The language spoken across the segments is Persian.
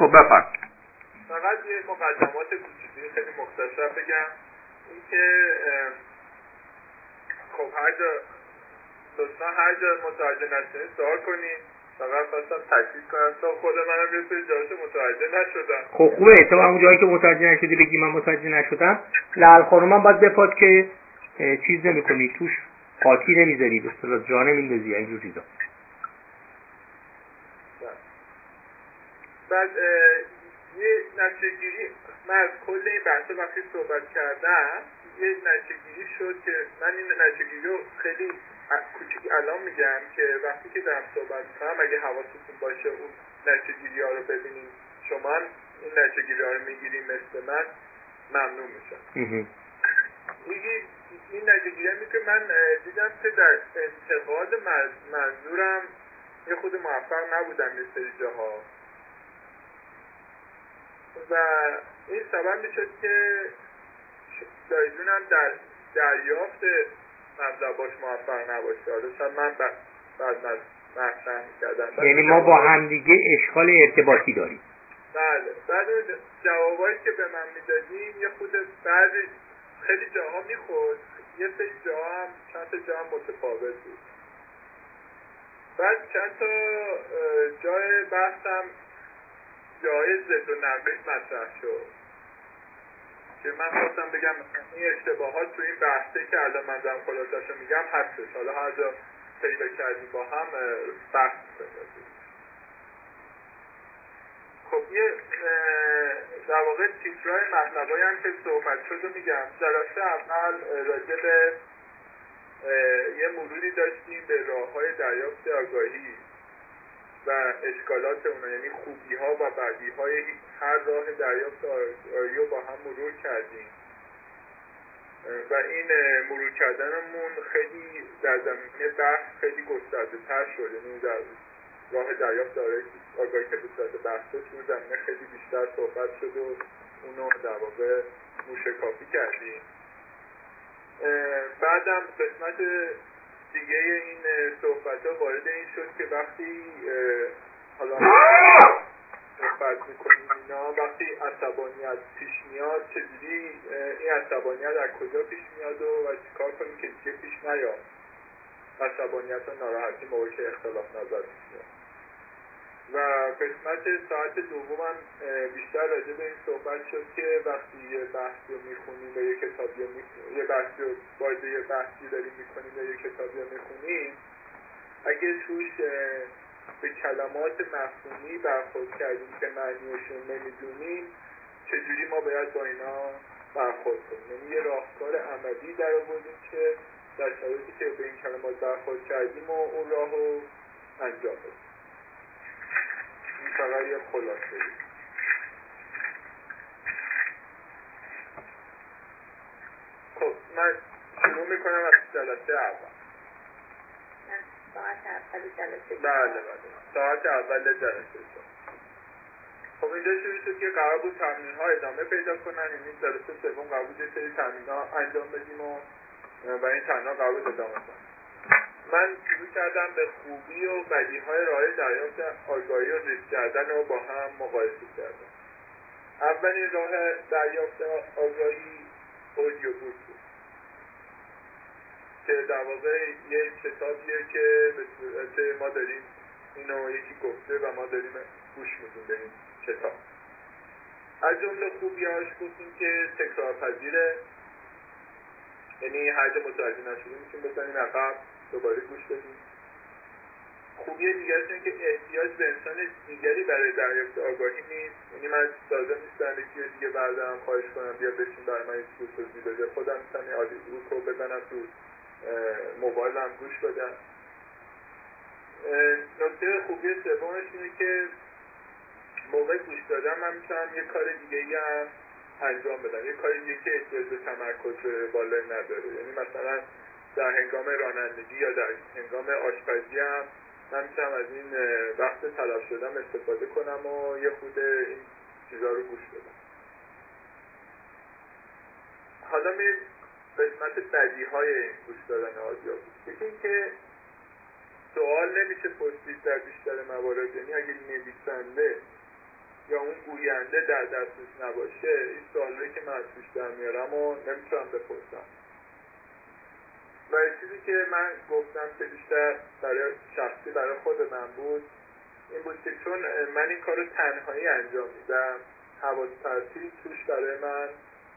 خب بفرم فقط یه مقدمات کوچیکی خیلی مختصر بگم. اینکه خب هر جا لطفا هر جا متوجه نشدین سوال کنین. فقط خواستم تاکید کنم. تا خود منم یه سری جاش متوجه نشدم. خب خوبه. تو همون جایی که متوجه نشدی بگی من متوجه نشدم لعل خانم باید بپاد که چیز نمی توش قاطی نمی‌ذاری. به اصطلاح جا نمیندازی. اینجور چیزا. بعد یه نتیجهگیری من از کل این بحث وقتی صحبت کردم یه نتیجهگیری شد که من این نتیجهگیری رو خیلی کوچیک الان میگم که وقتی که دارم صحبت کنم اگه حواستون باشه اون نتیجهگیری ها رو ببینیم شما هم این نتیجهگیری ها رو می‌گیریم مثل من ممنون میشم. این نتیجهگیری که من دیدم که در انتقاد منظورم یه خود موفق نبودم یه سری جاها. و این سبب می‌شد که دایجون هم در دریافت مطلب باش موفق نباشه. حالا من بعد مطرح می‌کردم. یعنی ما با همدیگه اشکال ارتباطی داریم. بله. بعد جوابایی که به من می‌دادیم یه خود بعضی خیلی جاها می‌خورد. یه سری جاها هم چند تا جا هم متفاوت بود. بعد چند تا جای بحثم جای زد و نقیص مطرح شد. که من خواستم بگم این اشتباهات تو این بحثه که الان من دارم خلاصش میگم هستش. حالا هر جا پیدا کردیم با هم بحث بندازیم خب یه در واقع تیترهای مطلبایی هم که صحبت شد و میگم. جلسه اول راجع به یه مروری داشتیم به راه های دریافت آگاهی. و اشکالات اونا یعنی خوبی ها و بدی های هر راه دریافت آگاهی رو با هم مرور کردیم. و این مرور کردنمون خیلی در زمینه بحث خیلی گسترده تر شد. یعنی در راه دریافت آگاهی که به بحثه تو زمینه خیلی بیشتر صحبت شد و اونو در واقع موشکافی کردیم. بعدم قسمت دیگه این صحبت ها وارد این شد که وقتی حالا صحبت می‌کنیم اینا وقتی عصبانیت پیش میاد چجوری این عصبانیت از کجا پیش میاد و, و چیکار کنیم که دیگه پیش نیاد؟ عصبانیت و ناراحتی موقع که اختلاف نظر پیش میاد و قسمت ساعت دومم بیشتر راجع به این صحبت شد که وقتی یه بحثی رو می‌خونیم و یه کتابی رو یه بحثی رو باید یه بحثی داریم می‌کنیم و یه کتابی رو می‌خونیم اگه توش به کلمات مفهومی برخورد کردیم که معنیشون نمی‌دونیم چجوری ما باید با اینا برخورد کنیم؟ یعنی یه راهکار عملی در آوردیم که در شرایطی که به این کلمات برخورد کردیم و اون راه رو انجام بدیم فقط یه خلاصه خب من شروع می‌کنم از جلسه اول. ساعت اول جلسه. بله بله. ساعت اول جلسه خب اینجا شروع شد که قرار بود تمرین ها ادامه پیدا کنن. یعنی جلسه سوم قرار بود یه سری تمرین ها انجام بدیم و و این تمرین ها قرار بود ادامه کنن. من شروع کردم به خوبی و بدی های راه دریافت آگاهی و ریسک کردن رو با هم مقایسه کردم. اولین راه دریافت آگاهی اودیو بود که در واقع یه کتابیه که به صورت ما داریم اینو یکی گفته و ما داریم گوش میدیم به این کتاب. از جمله خوبیاش گفتیم که تکرار پذیره یعنی هر جا متوجه نشدیم می‌تونیم بزنیم عقب. دوباره گوش بدیم. خوبی دیگرش اینه که احتیاج به انسان دیگری برای دریافت آگاهی نیست. یعنی من لازم نیستم یکی دیگه بردارم خواهش کنم بیا بشین برای من یکی توضیح بده. خودم می‌تونم آدی رو بزنم تو موبایلم گوش بدم. نکته خوبی سومش اینه که موقع گوش دادم من می‌تونم یه کار دیگه هم انجام بدم. یه کاری دیگه که احتیاج به تمرکز بالای نداره. یعنی مثلا در هنگام رانندگی یا در هنگام آشپزی هم من می‌تونم از این وقت تلاش شدم استفاده کنم و یه خود این چیزا رو گوش بدم. حالا می قسمت بدی های این گوش دادن آدیو یکی اینکه سوال نمیشه پرسید در بیشتر موارد یعنی اگه نویسنده یا اون گوینده در دستش نباشه این سوالایی که من از توش در میارم و نمی‌تونم بپرسم. و چیزی که من گفتم که بیشتر برای شخصی برای خود من بود این بود که چون من این کار رو تنهایی انجام میدم حواس پرتی توش برای من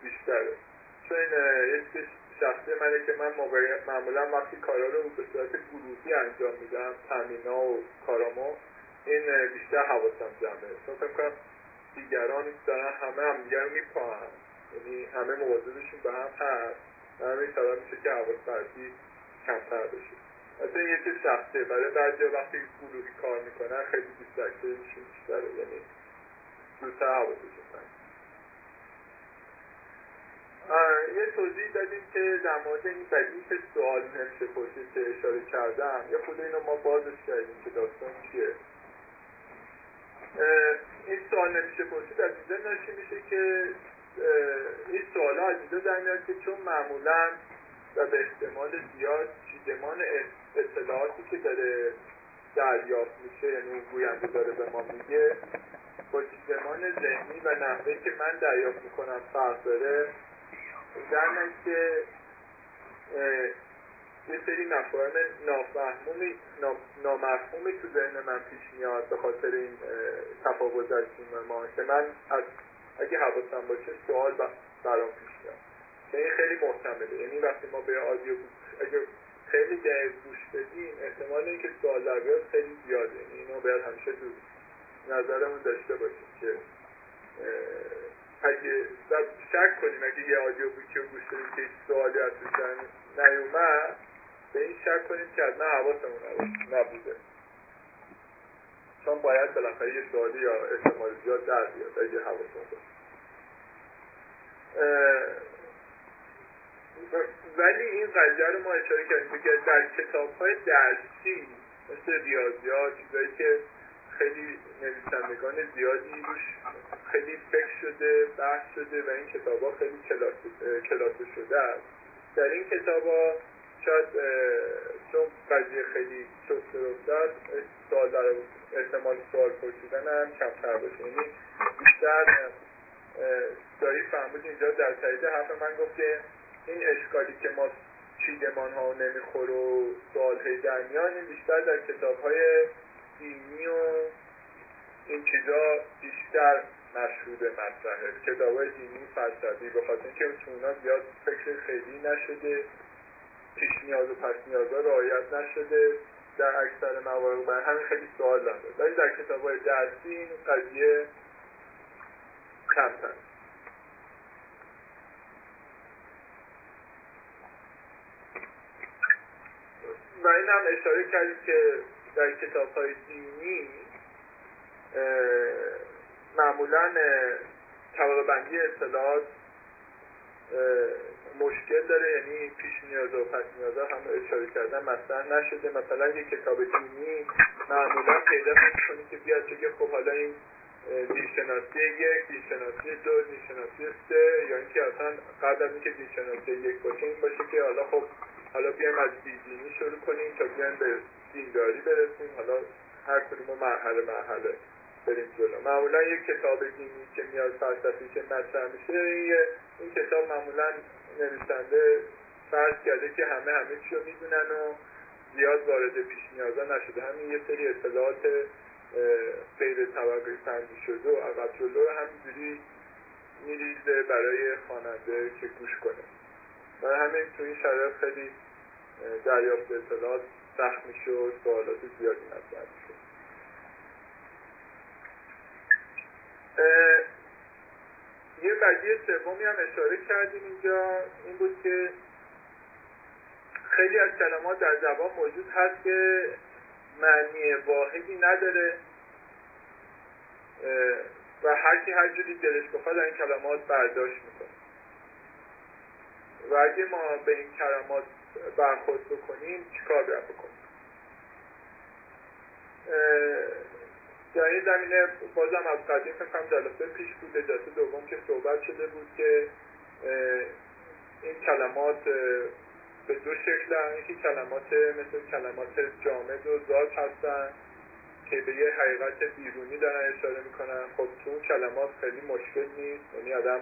بیشتره. چون این شخصی منه که من معمولا وقتی کارا رو به صورت گروهی انجام میدم تمینا و کارامو این بیشتر حواسم جمعه. چون فکر کنم دیگران دارن همه هم دیگر رو میپاهن. یعنی همه مواظبشون به هم هست. همین سبب میشه که حواس پرتی کمتر بشه. اصلا یه چیز شخصیه برای بعضی وقتی گروهی کار می‌کنن خیلی دیسترکشنشون بیشتره. یعنی زودتر حواسشون یه توضیح دادیم که در مورد این بدیه که سوال نمیشه پرسید که اشاره کردم. یه خود اینو ما بازش کردیم که داستان چیه. این سوال نمیشه پرسید. از اینجا ناشی میشه که این سوال ها از در که چون معمولا و به احتمال زیاد چیدمان اطلاعاتی که داره دریافت میشه یعنی اون گوینده داره به ما میگه با چیدمان ذهنی و نحوه که من دریافت می‌کنم فرق داره. در که یه سری مفاهیم نافهمومی نامفهومی تو ذهن من پیش میاد به خاطر این تفاوت در ما که من از اگه حواسم باشه سوال برام پیش میاد. که این خیلی محتمله. یعنی وقتی ما به آدیو اگه خیلی دقیق گوش بدیم احتمال اینکه سوال در بیاد خیلی زیاده. یعنی اینو باید همیشه تو نظرمون داشته باشیم که اگه شک کنیم اگه یه آدیو بوکی رو گوش بدیم که سوالی از توش نیومد به این شک کنیم که از من حواسمون نبوده. چون باید بالاخره یه سوالی یا احتمال زیاد در بیاد اگه حواسمون باشه. ولی این قضیه رو ما اشاره کردیم که در کتاب های درسی مثل ریاضیات چیزایی که خیلی نویسندگان زیادی روش خیلی فکر شده بحث شده و این کتاب ها خیلی کلاسه شده است. در این کتاب ها شاید چون قضیه خیلی چست رفتاد سوال در احتمال سوال پرسیدن هم کمتر باشه. یعنی بیشتر داری فهمود اینجا در تایید حرف من گفت که این اشکالی که ما چیدمان ها نمیخور و سوال هی در بیشتر در کتاب های دینی و این چیزا بیشتر مشهود مطرحه. کتاب های دینی فلسفی به خاطر اینکه تو اونا زیاد فکر خیلی نشده پیش نیاز و پس نیازها رعایت نشده. در اکثر موارد برای همین خیلی سوال داره ولی در کتاب های درسی این قضیه کمتر و این هم اشاره کردیم که در کتاب های دینی معمولا طبقه بندی اطلاعات مشکل داره یعنی پیش نیاز و پس نیاز هم اشاره کردن مثلا نشده. مثلا یک کتاب دینی معمولا پیدا کنید که بیاد که خب حالا این دیشناسی یک دیشناسی دو دیشناسی سه یا اینکه اصلا قبل از اینکه دیشناسی یک باشه این باشه که حالا خب حالا بیایم از بیدینی شروع کنیم تا بیایم به دینداری برسیم. حالا هر کدوم مرحله مرحله بریم جلو. معمولا یک کتاب دینی که میاد فلسفی که مطرح میشه این کتاب معمولا نویسنده فرض کرده که همه همه چی رو می‌دونن و زیاد وارد پیش نیازا نشده. همین یه سری اطلاعات غیر طبقه بندی شده و عقب جلو رو همینجوری میریزه برای خواننده که گوش کنه. برای همین تو این شرایط خیلی دریافت اطلاعات سخت میشه و سوالات زیادی مطرح میشه. یه قضیه سومی هم اشاره کردیم اینجا این بود که خیلی از کلمات در زبان موجود هست که معنی واحدی نداره. و هر کی هر جوری دلش بخواد این کلمات برداشت می‌کنه. و اگه ما به این کلمات برخورد بکنیم چیکار باید بکنیم؟ در این زمینه بازم از قدیم فکرم جلسه پیش بود جلسه دوم که صحبت شده بود که این کلمات به دو شکل یکی کلمات مثل کلمات جامد و ذات هستن که به یه حقیقت بیرونی دارن اشاره می‌کنن. خب تو کلمات خیلی مشکل نیست. یعنی آدم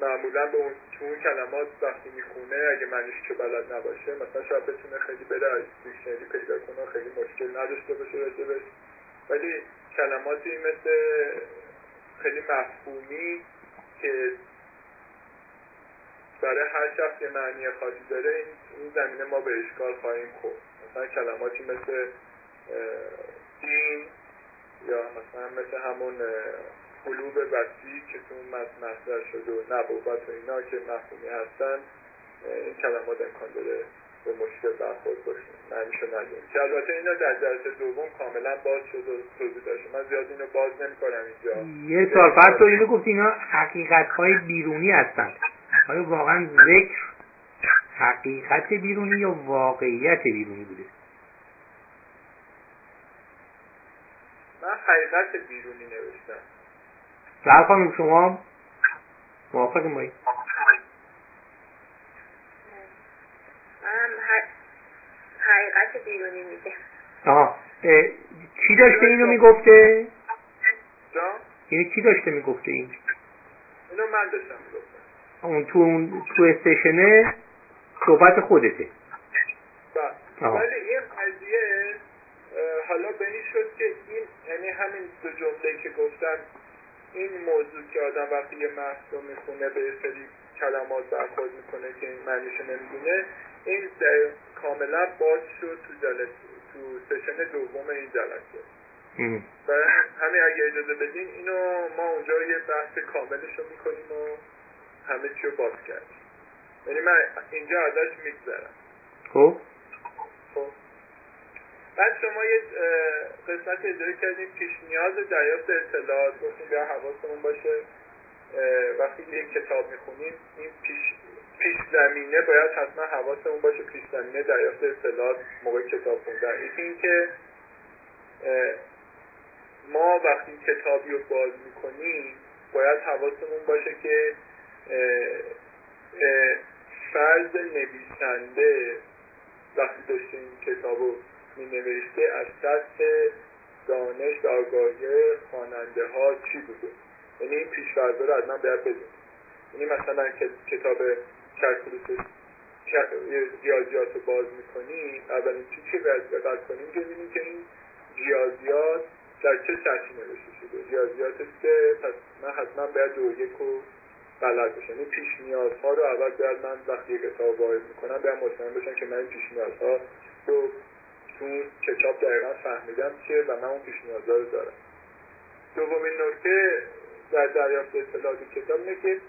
معمولا به اون تو اون کلمات وقتی می‌خونه اگه معنیش که بلد نباشه مثلا شاید بتونه خیلی بره از دیکشنری پیدا کنه خیلی مشکل نداشته باشه راجبش ولی کلماتی مثل خیلی مفهومی که برای هر شخص یه معنی خاصی داره این زمینه ما به اشکال خواهیم خورد. مثلا کلماتی مثل دین یا مثلا مثل همون قلوب وسیع که تو اون مصدر شده و نبوت و اینا که مفهومی هستن این کلمات امکان داره به مشکل برخورد باشیم معنیشو نداریم که البته اینا در جلسه دوم کاملا باز شد و توضیح داشته من زیاد اینو باز نمی‌کنم اینجا. یه سال فرض تو اینو گفتی اینا حقیقت های بیرونی هستن. آیا واقعا ذکر حقیقت بیرونی یا واقعیت بیرونی بوده؟ من حقیقت بیرونی نوشتم. سر خانم شما. موافق مایی؟ حقیقت بیرونی میگه آها. چی داشته اینو می‌گفته؟ یعنی چی داشته می‌گفته این؟ اینو من داشتم می‌گفتم. اون تو اون تو استیشنه صحبت خودته. بله. ولی این قضیه حالا به این شد که این یعنی همین دو جمله که گفتم این موضوع که آدم وقتی یه متن رو می‌خونه به سری کلمات برخورد می‌کنه که این معنیشو نمی‌دونه این کاملا باز شد تو جلسه تو سشن دوم این جلسه. و همین اگه اجازه بدین اینو ما اونجا یه بحث کاملش رو می‌کنیم و همه چی رو باز کردیم. یعنی من اینجا ازش میگذرم. خب. بعد شما یه قسمت اداره کردیم پیش نیاز دریافت اطلاعات. گفتیم بیا حواسمون باشه. وقتی یک کتاب می‌خونیم این پیش پیش زمینه باید حتما حواسمون باشه پیش زمینه دریافت اطلاعات موقع کتاب خوندن. یکی اینکه ما وقتی کتابی رو باز می‌کنیم باید حواسمون باشه که فرض نویسنده وقتی داشته این کتاب رو می نوشته از سطح دانش آگاهی خواننده ها چی بوده؟ یعنی این پیشفرضا رو حتما باید بدونیم یعنی مثلا کتاب کلکولوس ریاضیات رو باز می‌کنیم اولین چیزی که باید دقت کنیم؟ ببینیم که این ریاضیات در چه سطحی نوشته شده. ریاضیات سه پس من حتما باید دو یک و بلد باشم. این پیش نیازها رو اول باید من وقتی کتاب وارد می‌کنم باید مطمئن باشم که من این پیش نیازها رو تو کتاب دقیقا فهمیدم چیه و من اون پیش نیازها رو دارم. دومین نکته در دریافت اطلاعات کتاب اینه که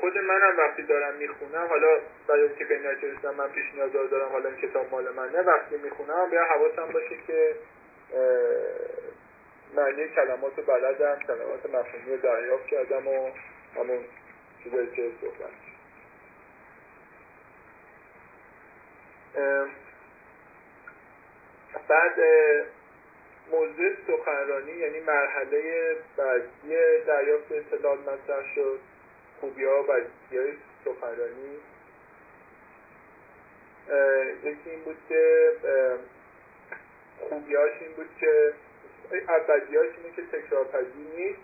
خود منم وقتی دارم می‌خونم حالا برای اینکه به نتیجه من پیش نیازا دارم حالا این کتاب مال منه وقتی می‌خونم بیا حواسم باشه که معنی کلمات رو بلدم کلمات مفهومی رو دریافت کردم و همون چیزایی که صحبت بعد موضوع سخنرانی یعنی مرحله بعدی دریافت اطلاعات مطرح شد. خوبی ها و بدی های سخنرانی. یکی این بود که خوبیاش این بود که ابدیاش اینه که تکرار پذیر نیست.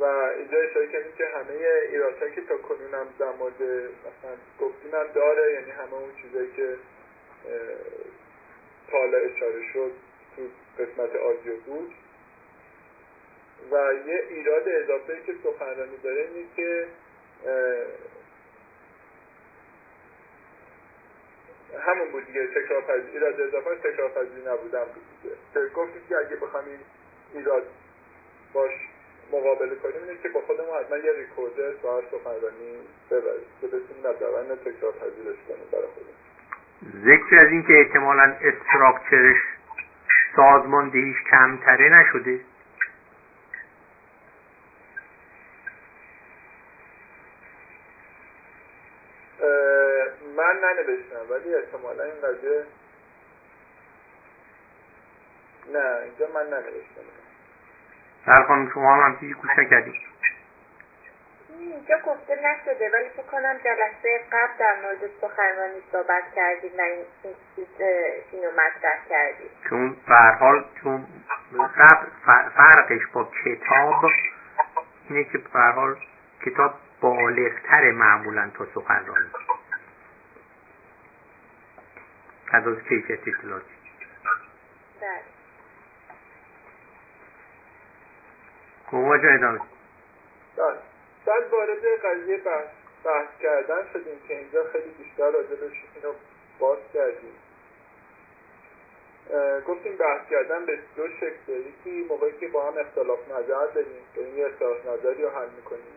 و اینجا اشاره کردیم که همه ایرادهایی که تا کنون هم در مورد مثلا گفتیم هم داره یعنی همه اون چیزایی که تا حالا اشاره شد تو قسمت آدیو بود. و یه ایراد اضافه که سخنرانی داره اینه که همون بود دیگه تکرار ایراد اضافه تکرار نبودن بود دیگه که اگه بخوام این ایراد باش مقابله کنیم اینه که با خودمون حتما یه ریکوردر تو سخنرانی ببریم. که بتونیم حداقل تکرار پذیرش کنیم برای خودمون ذکر از این که احتمالا استراکچرش سازماندهیش کمتره نشده. من ننوشتم ولی احتمالا این قضیه نه اینجا من ننوشتم. در خانم شما هم همچیزی گوش نکردید اینجا گفته نشده ولی فکر کنم جلسه قبل در مورد سخنرانی صحبت کردیم و این اینو مطرح کردیم چون حال چون فرقش با کتاب اینه که حال کتاب بالغتر معمولا تا سخنرانی. از از کیفیت اطلاعاتی. بله. مواجه ادامه. بله. بعد وارد قضیه بحث, بحث کردن شدیم که اینجا خیلی بیشتر راجبش اینو باز کردیم. گفتیم بحث کردن به دو شکل یکی موقعی که با هم اختلاف نظر داریم داریم یه اختلاف نظری رو حل می‌کنیم.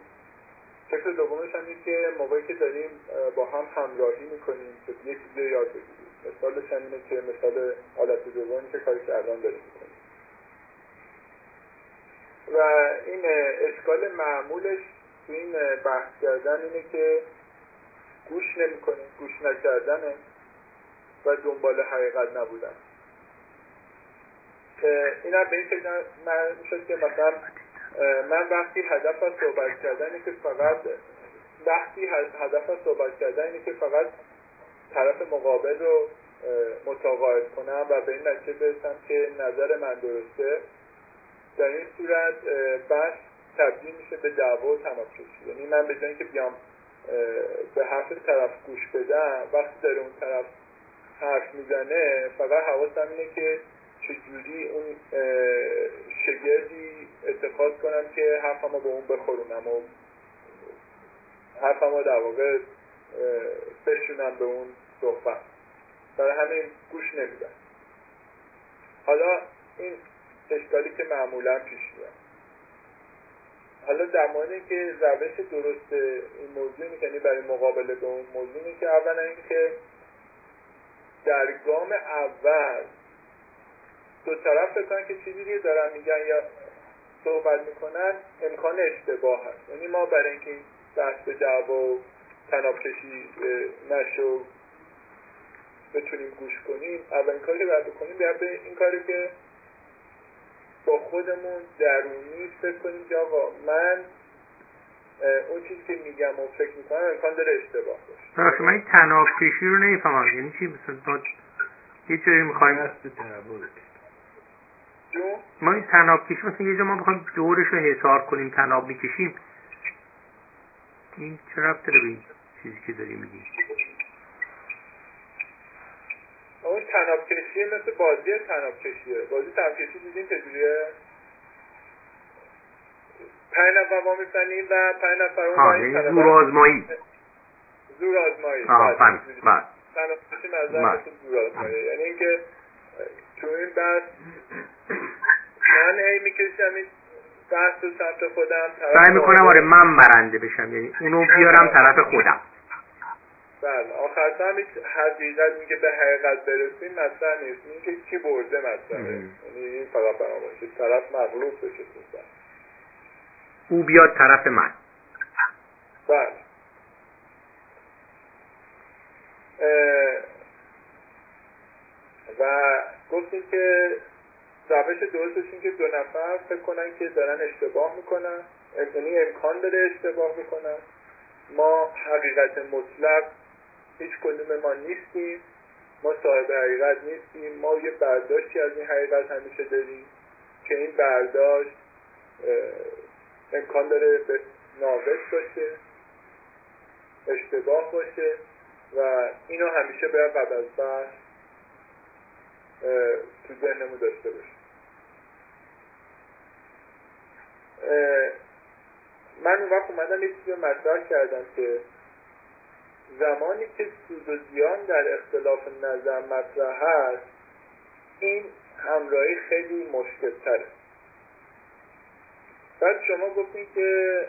شکل دومش هم که موقعی که داریم با هم همراهی می‌کنیم که یه چیزی یاد بگیریم. مثالش هم اینه که مثال حالت دومی که کاری که داریم می‌کنیم. و این اشکال معمولش این بحث کردن اینه که گوش نمی‌کنیم گوش نکردنه و دنبال حقیقت نبودن. این هم به این فکر من شد که مثلا من وقتی هدف از صحبت کردن اینه که فقط وقتی هدف از صحبت کردن اینه که فقط طرف مقابل رو متقاعد کنم و به این نتیجه برسم که نظر من درسته. در این صورت بحث تبدیل میشه به دعوا و تناقض یعنی من به که بیام به حرف طرف گوش بدم وقتی داره اون طرف حرف می‌زنه فقط حواسم اینه که چجوری اون شگردی اتخاذ کنم که حرفمو به اون بخورونم و حرفمو در واقع بشونم به اون صحبت. برای همین گوش نمیدم. حالا این اشکالی که معمولا پیش میاد. حالا در که روش درست این موضوع یعنی برای مقابله به اون موضوع که اولا اینکه در گام اول دو طرف بکنن که چیزی که دارن میگن یا صحبت می‌کنن امکان اشتباه هست. یعنی ما برای اینکه این بحث دعوا و تناب کشی نشو بتونیم گوش کنیم اولین کاری که باید بکنیم باید به این کاری که با خودمون درونی فکر کنیم که آقا من اون چیزی که میگم و فکر می‌کنم امکان داره اشتباه باشه. من این تناب کشی رو نمی‌فهمم. یعنی چی؟ مثلا یه جایی می‌خوایم ما این تناب کشی مثلا یه جا ما بخوایم دورش رو حسار کنیم تناب می‌کشیم. این چه داره به این چیزی که داری میگی اون تناب کشیه مثل بازی تناب کشیه بازی تناب کشی دیدین چجوریه؟ پنج نفر ما می‌زنیم و پنج نفر اون یعنی زور آزمایی. زور آزمایی. فهمید بله. تناب کشی نظر مثل زور آزمایی. یعنی اینکه تو این بحث من هی می‌کشم این بحث رو سمت خودم سعی می‌کنم آره من برنده بشم. یعنی اونو بیارم طرف خودم. بله. آخر هم هیچ حقیقت میگه به حقیقت برسیم مثلا نیست. اینکه کی برده مثلا یعنی این فقط برام باشه طرف مغلوب بشه او بیاد طرف من. بله. و گفتیم که روش درستش این که دو نفر فکر کنن که دارن اشتباه می‌کنن. یعنی امکان داره اشتباه می‌کنن. ما حقیقت مطلق هیچ کدوم ما نیستیم ما صاحب حقیقت نیستیم ما یه برداشتی از این حقیقت همیشه داریم که این برداشت امکان داره به ناقص باشه اشتباه باشه و اینو همیشه باید قبل از بحث تو ذهنمون داشته باشه من اون وقت اومدم یه چیزی مطرح کردم که زمانی که سود و زیان در اختلاف نظر مطرح هست این همراهی خیلی مشکل تره بعد شما گفتین که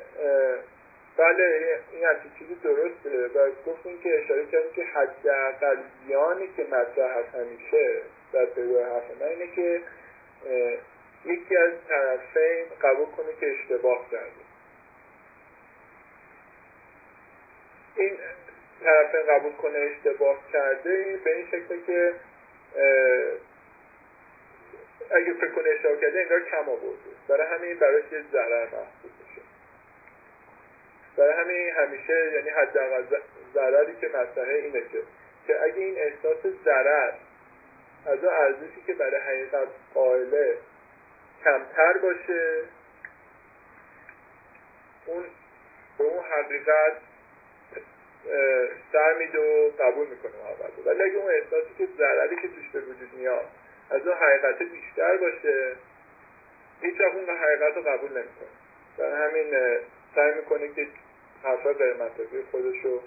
بله این همچین چیزی درسته. و گفتین که اشاره کردیم که حداقل زیانی که مطرح هست همیشه در پیرو حرف من اینه که یکی از طرفین قبول کنه که اشتباه کرده. این طرف قبول کنه اشتباه کرده به این شکل که اگه فکر کنه اشتباه کرده انگار کم آورده. برای همین براش یه ضرر محسوب میشه. برای همین همیشه یعنی حداقل ضرری که مسئله اینه که که اگه این احساس ضرر از اون ارزشی که برای حقیقت قائله کمتر باشه اون به اون حقیقت سر میده و قبول می‌کنه محبت ولی اگه اون احساسی که ضرری که توش به وجود میاد از اون حقیقت بیشتر باشه هیچ اون حقیقت رو قبول نمی‌کنه. برای همین سعی می‌کنه که حرفای غیر منطقی خودش رو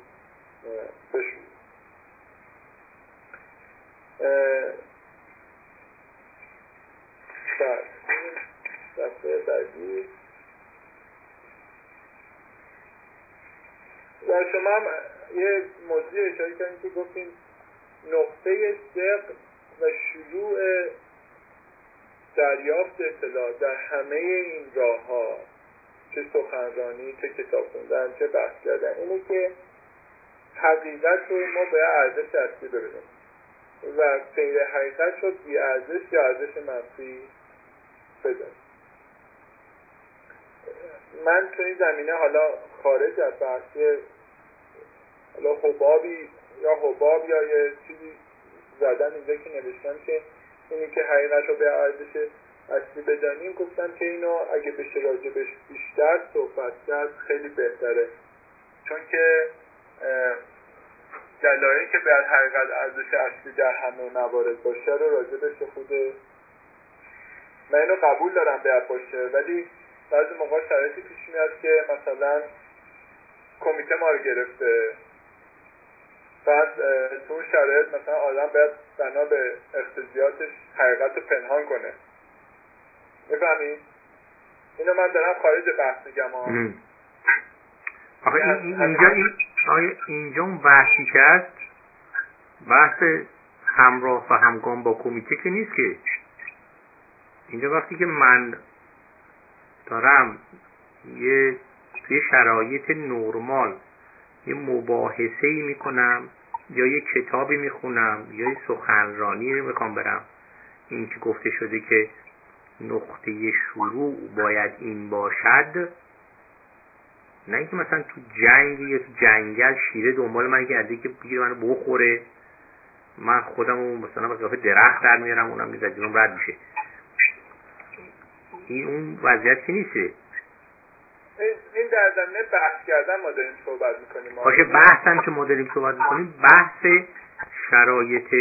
بشوره بله. این دسته بعدی. و شما هم یه موضوع اشاره کردیم که گفتیم نقطه سق و شروع دریافت اطلاع در همه این راه ها چه سخنرانی چه کتاب خوندن چه بحث کردن اینه که حقیقت رو ما به ارزش اصلی ببینیم. و غیر حقیقت رو بی ارزش یا ارزش منفی بدونیم. من تو این زمینه حالا خارج از بحث حالا حبابی یا حباب یا یه چیزی زدن اینجا که نوشتم که اینی که حقیقت رو به ارزش اصلی بدانیم گفتم که اینو اگه بشه راجبش بیشتر صحبت کرد خیلی بهتره. چون که دلایلی که به حقیقت ارزش اصلی در همه موارد باشه رو راجبش خود من اینو قبول دارم به باشه. ولی بعضی موقع شرایطی پیش میاد که مثلا کمیته ما رو گرفته. بعد تو اون شرایط مثلا آدم باید بنا به اختزیاتش حقیقت رو پنهان کنه. می‌فهمی؟ اینو من دارم خارج بحث میگم آخه اینجا این اینجا اون بحثی که هست بحث همراه و همگام با کمیته که نیست که. اینجا وقتی که من دارم یه توی شرایط نرمال یه مباحثه ای می‌کنم یا یه کتابی می‌خونم یا یه سخنرانی رو می‌خوام برم. این که گفته شده که نقطه شروع باید این باشد نه اینکه مثلا تو جنگ یا تو جنگل شیره دنبال من که بگیره منو بخوره. من خودم مثلا به قیافه درخت در میارم اونم می‌زد جلوم رد میشه. این اون وضعیت که نیسته این در زمینه بحث کردن ما داریم صحبت می‌کنیم. باشه بحث هم که ما داریم صحبت می‌کنیم بحث شرایط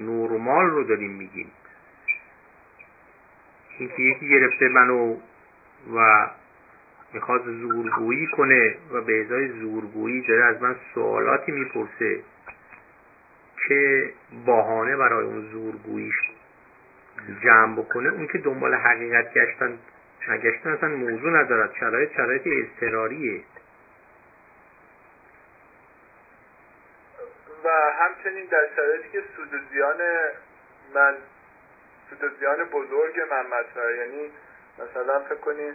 نرمال رو داریم میگیم. اینکه یکی گرفته منو و می‌خواد زورگویی کنه و به ازای زورگویی داره از من سوالاتی می‌پرسه که باهانه برای اون زورگوییش جمع بکنه اون که دنبال حقیقت گشتن نگشتن اصلا موضوع ندارد. شرایط شرایط اضطراریه. و همچنین در شرایطی که سود زیان من سود زیان بزرگ من مطرحه. یعنی مثلا فکر کنید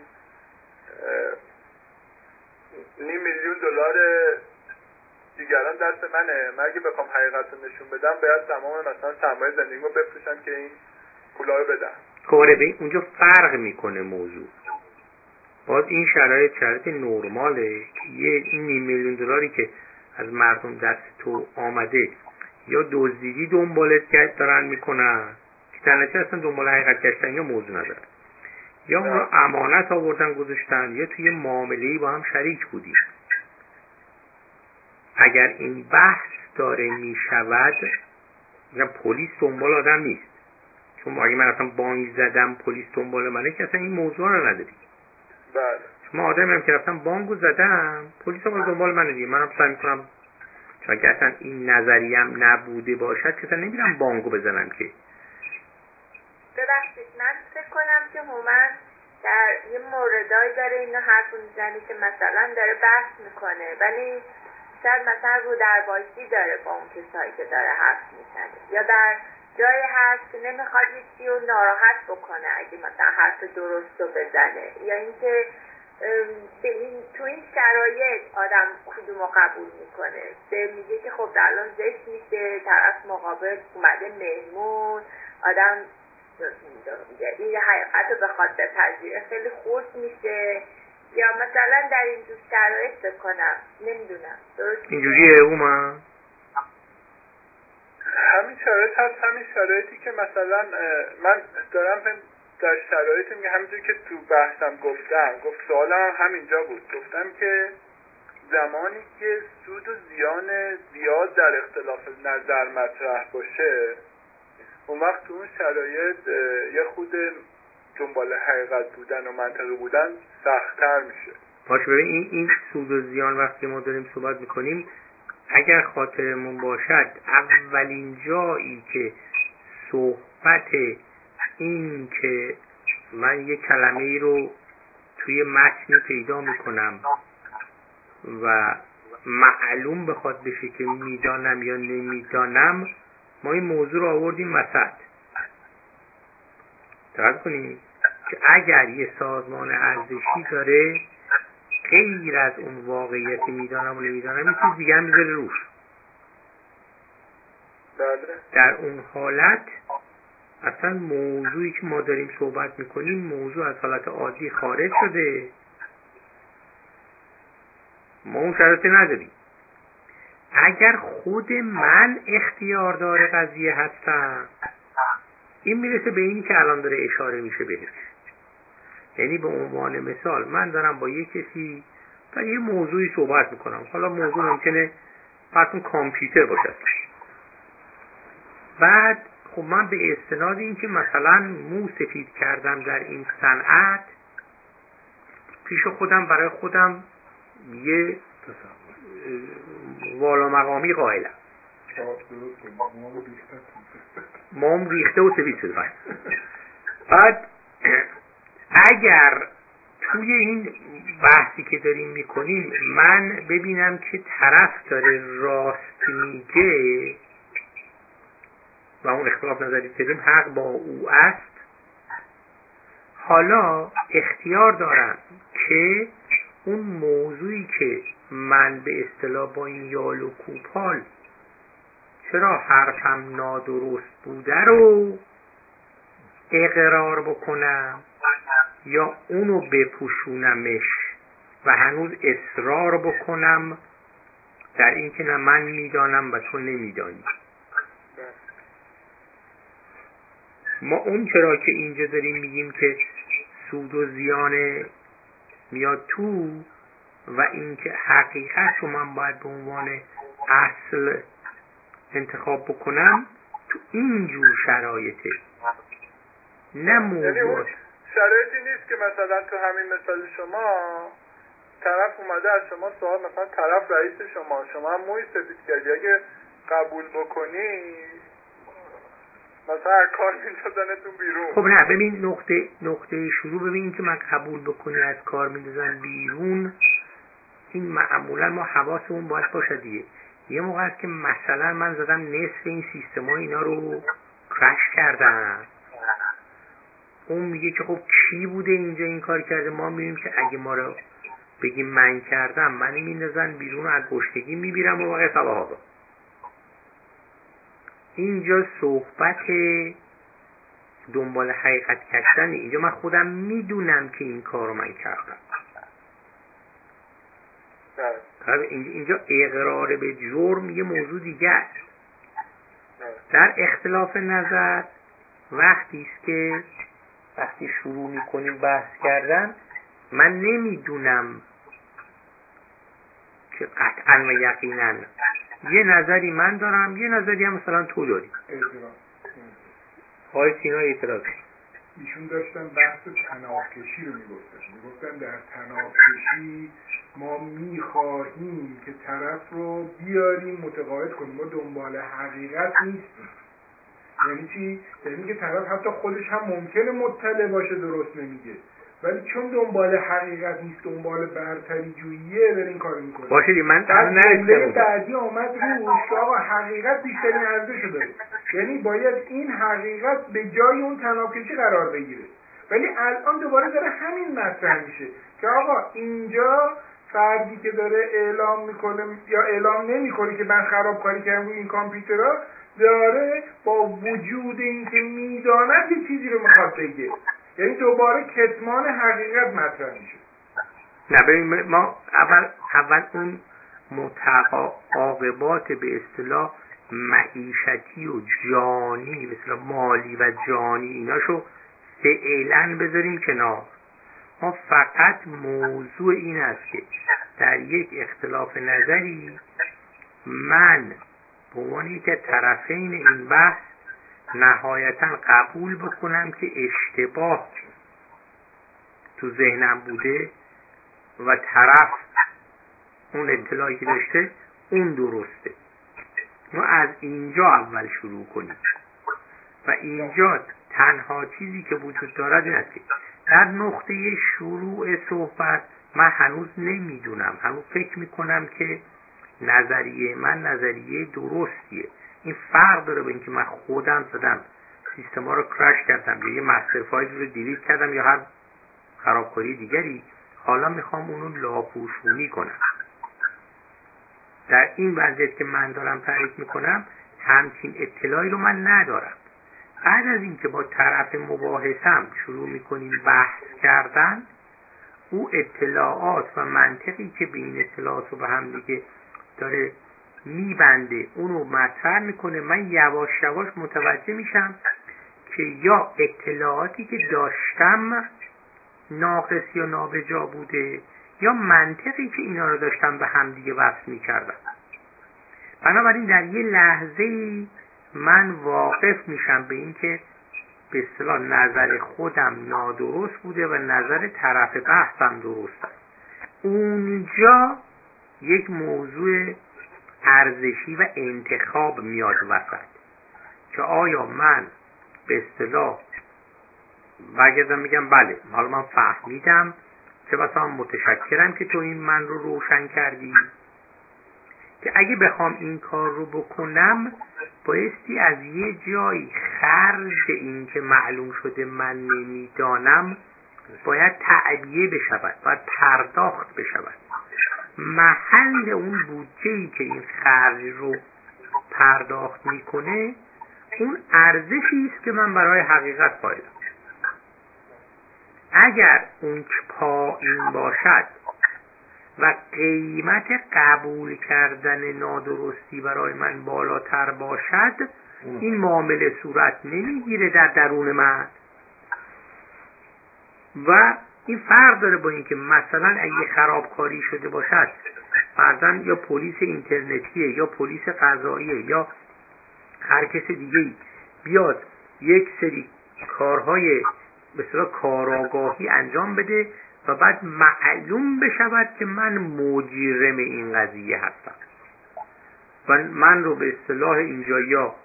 نیم میلیون دلار دیگران دست منه. من اگه بخوام حقیقت رو نشون بدم باید تمام مثلا سرمایه زندگی رو بفروشم که این پولا رو بدم. کاره به اونجا فرق می‌کنه موضوع. باز این شرایط شرایط نرماله یه این نیم میلیون دلاری که از مردم دست تو آمده یا دزدیدی دنبالت دارن می‌کنن که تنچه اصلا دنبال حقیقت گشتن یا موضوع ندارن. یا اون رو امانت آوردن گذاشتن یا توی معامله با هم شریک بودیم اگر این بحث داره می‌شود پلیس دنبال آدم نیست. چون اگه من اصلا بانک زدم پلیس دنبال منه که اصلا این موضوع رو نداری بله. شما آدمی هم که رفتم بانکو زدم پلیس هم دنبال منه دیگه. منم سعی می‌کنم چون اگه اصلا این نظریم نبوده باشد که اصلا نمیرم بانکو بزنم که. ببخشید من فکر کنم که هومن در یه موردایی داره اینو حرف می‌زنه که مثلا داره بحث می‌کنه. ولی شاید مثلا رو در بایستی داره با اون کسایی که داره حرف می‌زنه. یا در جایی هست که نمی‌خواد یکی رو ناراحت بکنه اگه مثلا حرف درست رو بزنه. یا اینکه به این تو این شرایط آدم کدوم رو قبول می‌کنه؟ به میگه که خب الان زشت میشه طرف مقابل اومده مهمون آدم این حقیقت رو بخواد بپذیره خیلی خورد میشه. یا مثلا در این جور شرایط بکنم نمی‌دونم. درست اینجوریه اوما همین شرایط هست همین شرایطی که مثلا من دارم در شرایطی میگه همینجور که تو بحثم گفتم گفت سوالم هم همینجا بود. گفتم که زمانی که سود و زیان زیاد در اختلاف نظر مطرح باشه اون وقت تو اون شرایط یه خود دنبال حقیقت بودن و منطقه بودن سختتر میشه. باشه ببین این این سود و زیان وقتی ما داریم صحبت می‌کنیم اگر خاطرمون باشد اولین جایی که صحبت این که من یه کلمه ای رو توی متنی پیدا می‌کنم و معلوم بخواد بشه که می‌دانم یا نمی‌دانم ما این موضوع رو آوردیم وسط. دقت کنیم که اگر یه سازمان ارزشی داره غیر از اون واقعیت می‌دانم و نمی‌دانم یه چیز دیگه هم می‌ذاره روش. بله. در اون حالت اصلا موضوعی که ما داریم صحبت می‌کنیم موضوع از حالت عادی خارج شده. ما اون شرایطی نداریم. اگر خود من اختیار داره قضیه هستم این می‌رسه به اینی که الان داره اشاره میشه بهش. یعنی به عنوان مثال من دارم با یه کسی در یه موضوعی صحبت می‌کنم. حالا موضوع ممکنه فرض کامپیوتر باشه. بعد خب من به استناد اینکه مثلا مو سفید کردم در این صنعت پیش خودم برای خودم یه والا مقامی قائلم. مام ریخته و سفید شده. بعد اگر توی این بحثی که داریم می‌کنیم من ببینم که طرف داره راست میگه و اون اختلاف نظری کردیم حق با او است حالا اختیار دارم که اون موضوعی که من به اصطلاح با این یال و کوپال چرا حرفم نادرست بوده رو اقرار بکنم. یا اونو بپوشونمش و هنوز اصرار بکنم در اینکه نه من می‌دانم و تو نمیدانی. ما اون چرا که اینجا داریم میگیم که سود و زیان میاد تو و اینکه حقیقت رو من باید به عنوان اصل انتخاب بکنم تو اینجور شرایطه. نه موضوع شرایطی نیست که مثلا تو همین مثال شما طرف اومده از شما سوال مثلا طرف رئیس شما شما هم موی سفید کردی. اگه قبول بکنی مثلا کار میندازنتون بیرون. خب نه ببین نقطه نقطه شروع. ببین که من قبول بکنی از کار میندازن بیرون این معمولا ما حواسمون باید باشه دیگه. یه موقع است که مثلا من زدم نصف این سیستم اینا رو کرش کردم. اون میگه که خب کی بوده اینجا این کار کرده؟ ما می‌بینیم که اگه ما رو بگیم من کردم من میندازن بیرون از گشتگی میبیرم و واقع ها اینجا صحبت دنبال حقیقت کشتن. اینجا من خودم می‌دونم که این کار رو من کردم. بله. اینجا اقرار به جرم یه موضوع دیگه است. در اختلاف نظر وقتی است که وقتی شروع می‌کنیم بحث کردن من نمی‌دونم که قطعا و یقینا یه نظری من دارم یه نظری هم مثلا تو داری. های سینا اعتراض ایشون داشتن بحث تناکشی رو می‌گفتن. می‌گفتن در تناکشی ما می‌خواهیم که طرف رو بیاریم متقاعد کنیم. ما دنبال حقیقت نیستیم. یعنی چی؟ یعنی که طرف حتی خودش هم ممکنه مطلع باشه درست نمیگه. ولی چون دنبال حقیقت نیست دنبال برتری جوییه داره این کار می‌کنه. باشه من در جمله بعدی آمد روش که آقا حقیقت بیشترین ارزش داره. یعنی باید این حقیقت به جای اون تناکشی قرار بگیره. ولی الان دوباره داره همین مطرح میشه که آقا اینجا فردی که داره اعلام می‌کنه یا اعلام نمی‌کنه که من خرابکاری کردم روی این کامپیوترها داره با وجود اینکه می‌داند یه چیزی رو می‌خواد بگه. یعنی دوباره کتمان حقیقت مطرح میشه. نه ما اول اول اون متعاقبات به اصطلاح معیشتی و جانی اصطلاح مالی و جانی ایناشو فعلا بذاریم کنار. ما فقط موضوع این است که در یک اختلاف نظری من عنوان که طرفین این بحث نهایتا قبول بکنم که اشتباه تو ذهنم بوده و طرف اون اطلاعی که داشته اون درسته. ما از اینجا اول شروع کنیم. و اینجا تنها چیزی که وجود دارد این است در نقطه شروع صحبت من هنوز نمی‌دونم. هنوز فکر می‌کنم که نظریه من نظریه درستیه. این فرق داره به اینکه من خودم زدم سیستما رو کرش کردم یا یه مستر فایل رو دیلیت کردم یا هر خرابکاری دیگری. حالا می‌خوام اونو لاپوشونی کنم. در این وضعیت که من دارم تعریف می‌کنم همچین اطلاعی رو من ندارم. بعد از اینکه با طرف مباحثم شروع می‌کنیم بحث کردن او اطلاعات و منطقی که به این اطلاعات رو به هم دیگه داره میبنده. اونو مطرح می‌کنه. من یواش یواش متوجه میشم که یا اطلاعاتی که داشتم ناقص یا نابجا بوده یا منطقی که اینا رو داشتم به همدیگه وصل می‌کردم. بنابراین در یه لحظه من واقف میشم به اینکه به اصطلاح نظر خودم نادرست بوده و نظر طرف بحثم درست است. اونجا یک موضوع ارزشی و انتخاب میاد وسط. که آیا من به اصطلاح برگردم میگم بله حالا من فهمیدم که مثلا متشکرم که تو این من رو روشن کردی. که اگه بخوام این کار رو بکنم بایستی از یه جایی خرج این که معلوم شده من نمی‌دانم باید تعبیه بشود باید پرداخت بشود. محل اون بودجه ای که این خرج رو پرداخت می‌کنه اون ارزشی است که من برای حقیقت قائلم. اگر اون پایین باشد و قیمت قبول کردن نادرستی برای من بالاتر باشد این معامله صورت نمی‌گیره در درون من. و این فرق داره با اینکه مثلا اگه خرابکاری شده باشد فرضاً یا پلیس اینترنتیه یا پلیس قضاییه یا هر کس دیگه بیاد یک سری کارهای مثلا کاراگاهی انجام بده و بعد معلوم بشود که من مجرم این قضیه هستم. و من رو به اصطلاح اینجا یا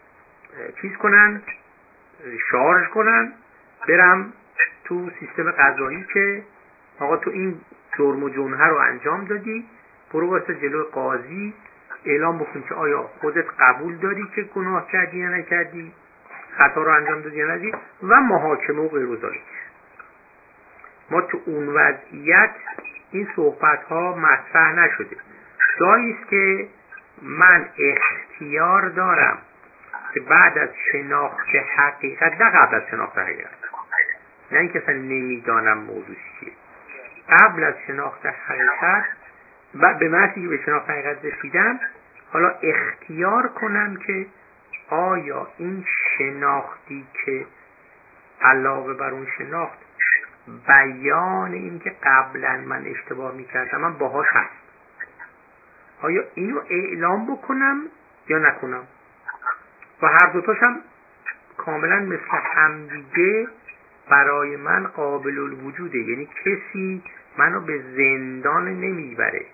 چیز کنن شارژ کنن برم تو سیستم قضایی که آقا تو این جرم و جنه رو انجام دادی برو واسه جلو قاضی اعلام بکن که آیا خودت قبول داری که گناه کردی یا نکردی خطا رو انجام دادی یا ندی و محاکمه و غیر ما تو اون وضعیت این صحبت ها مطرح نشده. جایی است که من اختیار دارم که بعد از شناخت حقیقت نه قبل از شناخت حقیقت. نه اینکه اصلا نمی‌دانم موضوع چیه. قبل از شناخت حقیقت و به محضی که به شناخت حقیقت رسیدم حالا اختیار کنم که آیا این شناختی که علاوه بر اون شناخت بیان اینکه قبلا من اشتباه می‌کردم من باهاش هست آیا اینو اعلام بکنم یا نکنم؟ و هر دوتاش هم کاملا مثل همدیگه برای من قابل الوجوده یعنی کسی منو به زندان نمی‌بره.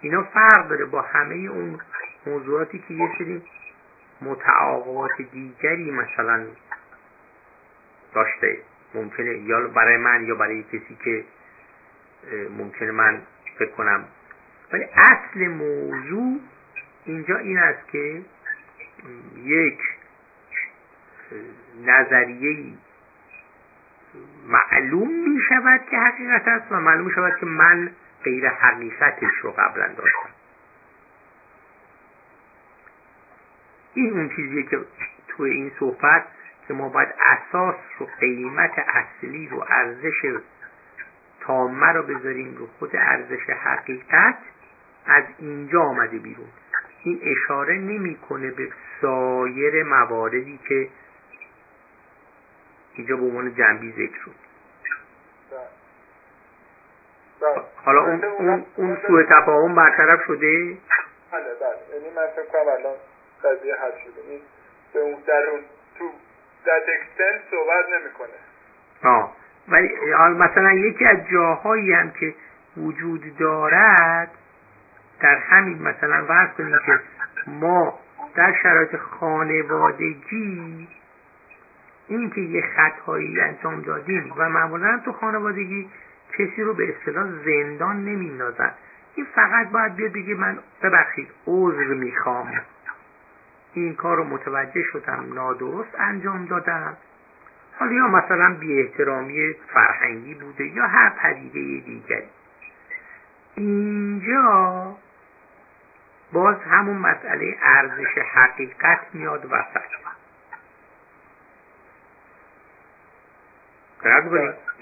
اینا فرق داره با همه اون موضوعاتی که یه سری متعاقبات دیگری مثلا داشته. ممکنه یا برای من یا برای کسی که ممکنه من فکر کنم. ولی اصل موضوع اینجا این است که یک نظریه معلوم می شود که حقیقت است و معلوم می شود که من غیر حقیقتش رو قبلا داشتم. این اون چیزیه که توی این صحبت که ما باید اساس رو قیمت اصلی رو ارزش تامه رو بذاریم رو خود ارزش حقیقت از اینجا آمده بیرون. این اشاره نمی‌کنه به سایر مواردی که اینجا به عنوان جنبی ذکر شد بله. حالا اون اون اون سوء تفاهم برطرف شده؟ بله بله. یعنی من فکر کنم الان قضیه حل شده. این به اون در اون تو that extent صحبت نمی‌کنه. آه. ولی مثلا یکی از جاهایی هم که وجود دارد در همین مثلا فرض کنیم که ما در شرایط خانوادگی این که یه خطایی انجام دادیم و معمولا تو خانوادگی کسی رو به اصطلاح زندان نمینازن این فقط باید بیاد بگه من ببخشید عذر می‌خوام. این کار رو متوجه شدم نادرست انجام دادم حالا یا مثلا بی احترامی فرهنگی بوده یا هر پدیده دیگری. اینجا باز همون مسئله ارزش حقیقت میاد وسط.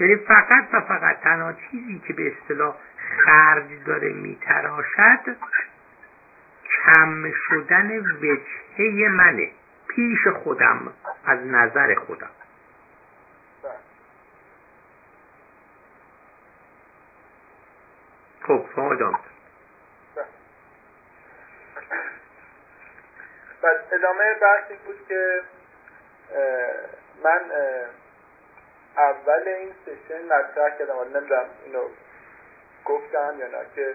یعنی فقط و فقط تنها چیزی که به اصطلاح خرج داره میتراشد کم شدن وجهه منه پیش خودم از نظر خودم. خب شما ادامه بعد ادامه بحث این بود که من اول این سشن مطرح کردم. ولی نمی‌دونم اینو گفتم یا نه که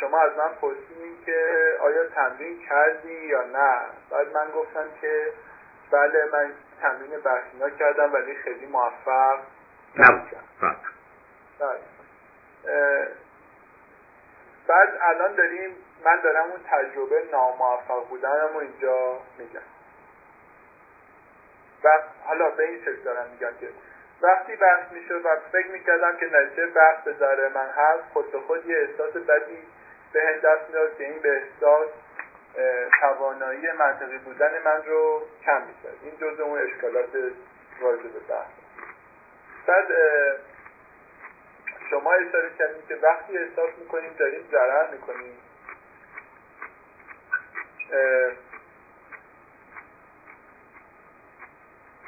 شما از من پرسیدین که آیا تمرین کردی یا نه. بعد من گفتم که بله من تمرین بحثینا کردم ولی خیلی موفق نبودم بله. بعد الان داریم من دارم اون تجربه ناموفق بودنم اینجا میگم. و حالا به این شکل دارم میگم که وقتی بحث می‌شد و فکر می‌کردم که نتیجه بحث به ذره من هست خود به خود یه احساس بدی به هند دست می‌داد که این به احساس توانایی منطقی بودن من رو کم می‌کرد. این جز اون اشکالات راجع به بحث. بعد شما اشاره کردیم که وقتی احساس می‌کنیم داریم ضرر می‌کنیم.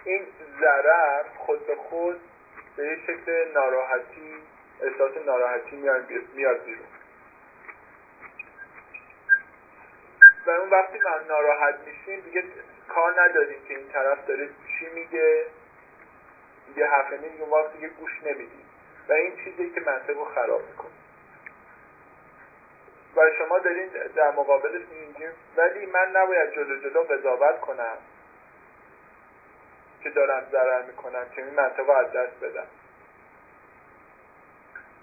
این ضرر خود به خود به یه شکل ناراحتی احساس ناراحتی میاد بیرون. و اون وقتی من ناراحت میشیم دیگه کار نداریم که این طرف داره چی میگه. دیگه حرف نمیگه وقت دیگه گوش نمیدیم. و این چیزی که منطق رو خراب می‌کنه. و شما دارین در مقابلش میگیم ولی من نباید جلو جلو قضاوت کنم. که دارم ضرر می‌کنم که این منطقه از دست بدم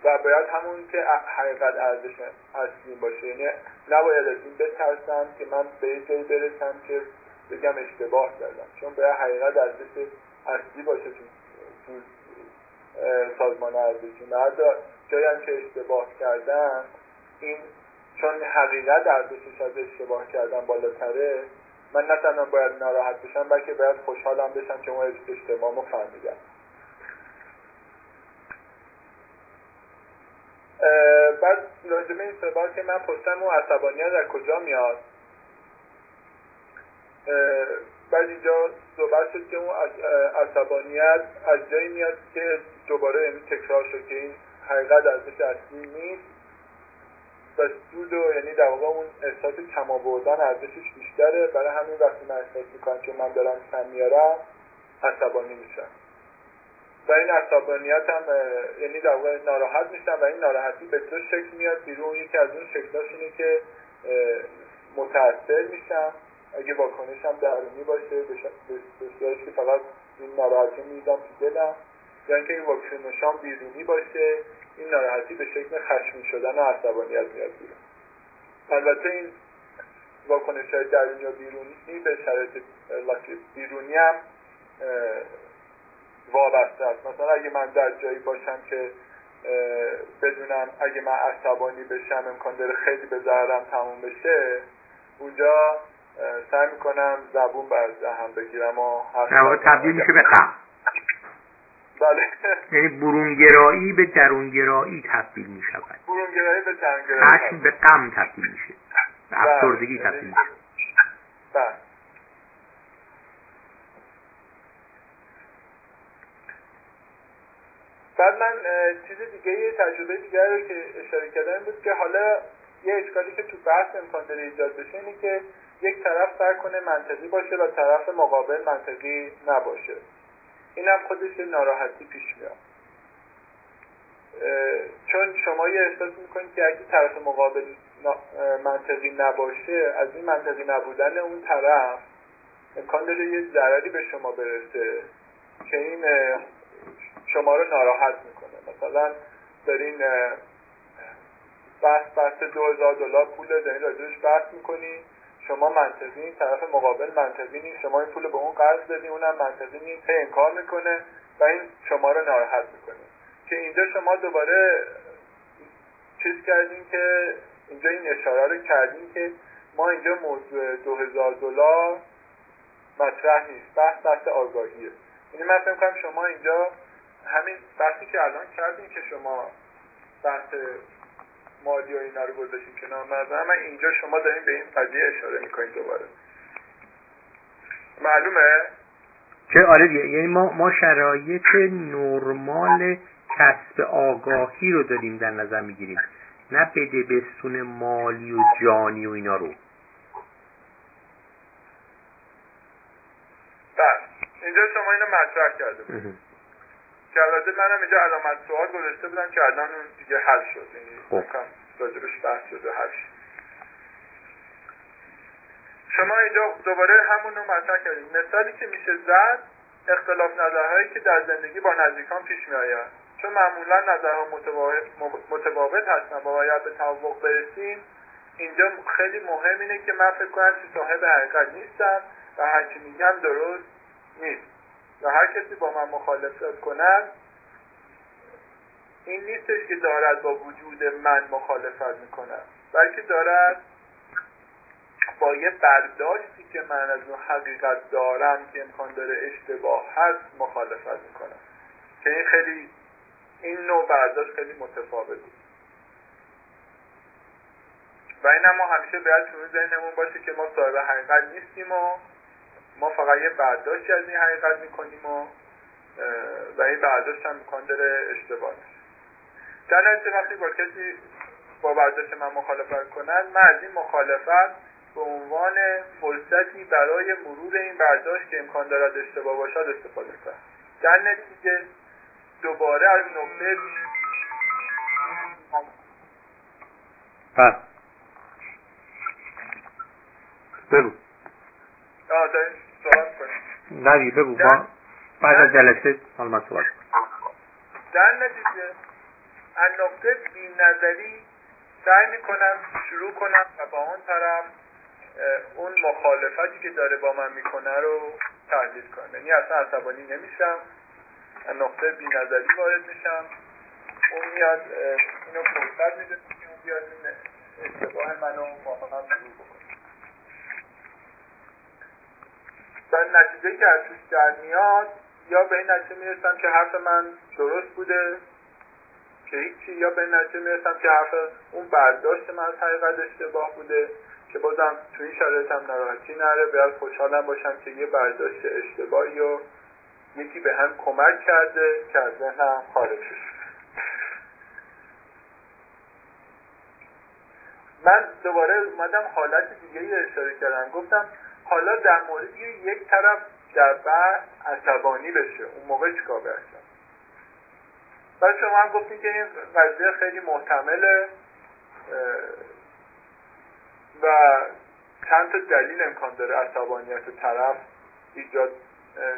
و باید همون که حقیقت ارزش اصلی باشه. یعنی نباید از این بترسم که من به یه جایی برسم که بگم اشتباه کردم. چون باید حقیقت ارزش اصلی باشه تو, تو سازمان ارزشی نه جایی هم که اشتباه کردم این چون حقیقت ارزشش از اشتباه کردن بالاتره من نه تنها باید ناراحت بشم بلکه باید خوشحالم بشم که اون اشتباهمو فهمیدم. بعد لازمه این سوال که من پرسم اون عصبانیت از کجا میاد؟ بعد اینجا صحبت شد که اون عصبانیت از جایی میاد که دوباره این تکرار شد که این حقیقت ارزش اصلی نیست. و یعنی در واقع اون احساس کم آوردن ارزشش بیشتره. برای همین وقتی من احساس می‌کنم که من دارم کم میارم عصبانی میشم. و این عصبانیت هم یعنی در واقع ناراحت میشم و این ناراحتی به دو شکل میاد بیرون. یکی از اون شکلاش اینه که متاثر میشم. اگه واکنشم درونی باشه به که فقط این ناراحتی میدم تو دلم. یا اینکه این واکنشام بیرونی باشه این ناراحتی به شکل خشمی شدن و عصبانیت میاد بیرون. البته این واکنش های درونی و بیرونی به شرایط بیرونی هم وابسته است. مثلا اگه من در جایی باشم که بدونم اگه من عصبانی بشم امکان داره خیلی به ضررم تموم بشه اونجا سعی می‌کنم زبون بر دهم بگیرم و تبدیل میشه به بله. یعنی برونگرایی به درونگرایی تبدیل می شود برونگرایی به درونگرایی خشم به غم تبدیل میشه. به. افسردگی تبدیل میشه. بله. بعد من چیز دیگه یه تجربه دیگر رو که اشاره کردم بود که حالا یه اشکالی که تو بحث امکان داره ایجاد بشه اینه که یک طرف سعی کنه منطقی باشه و طرف مقابل منطقی نباشه. اینم خودش ناراحتی پیش میاد. چون شما یه احساس می‌کنید که اگه طرف مقابل منطقی نباشه از این منطقی نبودن اون طرف امکان داره یه ضرری به شما برسه که این شما رو ناراحت می‌کنه. مثلا دارین بحث بحث دو هزار دلار پول دارین راجبش بحث می‌کنی شما منطقی این طرف مقابل منطقی نیست. شما این پول به اون قرض دادی اونم منطقی نیست. هی انکار می‌کنه و این شما رو ناراحت می‌کنه. که اینجا شما دوباره چیز کردین که اینجا این اشاره رو کردین که ما اینجا موضوع دو هزار دلار مطرح نیست. بحث بحث آگاهیه. یعنی من فکر کنم شما اینجا همین بحثی که الان کردین که شما بحث مالی و اینا رو گذاشتین کنار نظر من اینجا شما دارین به این قضیه اشاره می‌کنین دوباره. معلومه؟ چه آره دیگه. یعنی ما ما شرایط نرمال کسب آگاهی رو داریم در نظر می‌گیریم. نه بده بستون مالی و جانی و اینا رو. بله. اینجا شما اینو مطرح کرده بود که البته منم اینجا علامت سوال گذاشته بودم که الان اون دیگه حل شد. یعنی خب. راجبش بحث شده حل شد. شما اینجا دوباره همون رو مطرح کردید. مثالی که میشه زد اختلاف نظرهایی که در زندگی با نزدیکان پیش می آید چون معمولا نظرها متفاوت هستن. و باید به توافق برسیم. اینجا خیلی مهم اینه که من فکر کنم که صاحب حقیقت نیستم و هرچی میگم درست نیست. و هر کسی با من مخالفت کنم این نیستش که دارد با وجود من مخالفت می‌کنم بلکه دارد با یه برداشتی که من از اون حقیقت دارم که امکان داره اشتباه هست مخالفت می‌کنم. که این خیلی این نوع برداشت خیلی متفاوته و این ما همیشه باید تو ذهنمون باشه که ما صاحب حقیقت نیستیم و ما فقط یه برداشتی از این حقیقت می‌کنیم و و این برداشت هم امکان داره اشتباه در نتیجه وقتی با کسی با برداشت من مخالفت کنن من از این مخالفت به عنوان فرصتی برای مرور این برداشت که امکان دارد اشتباه باشد استفاده کنم. در نتیجه دوباره از نقطه پس بگو دیگه بگو ما بعد از جلسه من صحبت. در نتیجه از نقطه بی نظری سعی می‌کنم شروع کنم و با اون طرف اون مخالفتی که داره با من می‌کنه رو تحلیل کنم. یعنی اصلا عصبانی نمیشم. نقطه بی نظری وارد میشم. اون میاد اینو فرصت میده که اون بیاد این اشتباه منو با هم شروع بکنه. و نتیجه که از توش در میاد یا به این نتیجه می‌رسم که حرف من درست بوده که هیچی یا به این نتیجه می‌رسم که حرف اون برداشت من از حقیقت اشتباه بوده که بازم تو این شرایط هم ناراحتی نره باید خوشحالم باشم که یه برداشت اشتباهی و یکی به هم کمک کرده که از ذهنم خارج شد من دوباره اومدم حالت دیگه ای اشاره کردم. گفتم حالا در مورد یک طرف در بعد عصبانی بشه. اون موقع چیکار کرد؟ بعد شما هم گفتین که این قضیه خیلی محتمله و چند تا دلیل امکان داره عصبانیت طرف ایجاد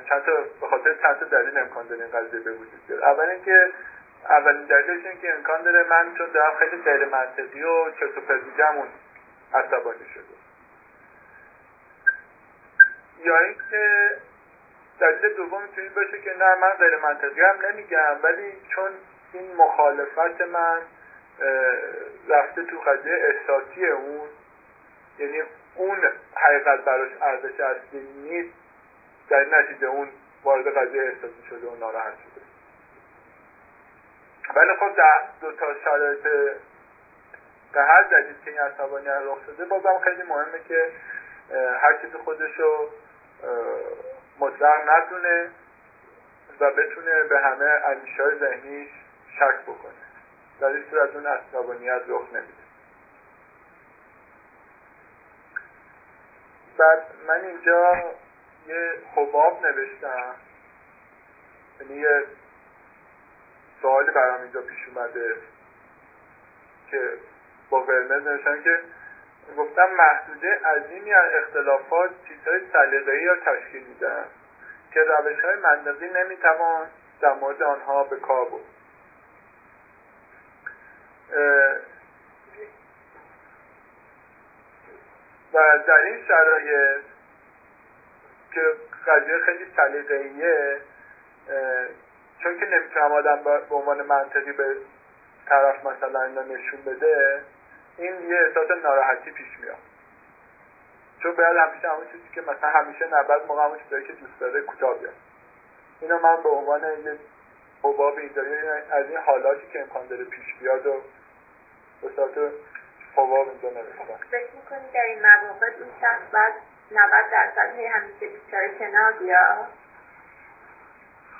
چند تا به خاطر چند تا دلیل امکان داره این قضیه به وجود بیاد اول اینکه اولین دلیلش اینه که امکان داره من چون دارم خیلی غیر منطقی و چرت و پرت عصبانی شده. یا اینکه دلیل دوم می‌تونه باشه که نه من غیر منطقی هم نمیگم ولی چون این مخالفت من رفته تو قضیه احساسی اون یعنی اون حقیقت براش ارزش اصلی نیست در نتیجه اون وارد قضیه احساسی شده و ناراحت شده. ولی خب در دو تا شرایط به هر دلیل که این عصبانیت رخ شده بازم خیلی مهمه که هر کسی خودش رو مطلق ندونه و بتونه به همه اندیشه های ذهنیش شک بکنه. در این صورت اون عصبانیت رخ نمیده. بعد من اینجا یه حباب نوشتم. یعنی یه سوالی برام اینجا پیش اومده که با قرمز نوشتم که گفتم محدوده عظیمی از اختلافات چیزهای سلیقه‌ای را تشکیل میدن که روش های منطقی نمی‌توان در مورد آنها به کار برد. و در این شرایط که قضیه خیلی سلیقه‌ایه چون که نمی‌تونم آدم به عنوان منطقی به طرف مثلا اینا نشون بده این یه احساس ناراحتی پیش میاد. چون باید همیشه همون چیزی که مثلا همیشه نبرد موقع همون چیزایی که دوست داره کوتاه بیاد. اینو من به عنوان یه حباب اینطوری از این حالاتی که امکان داره پیش بیاد و به صورت حباب اینجا نوشتم فکر می‌کنی در این مواقع این شخص باید 90 درصد همیشه بیچاره کنار بیاد؟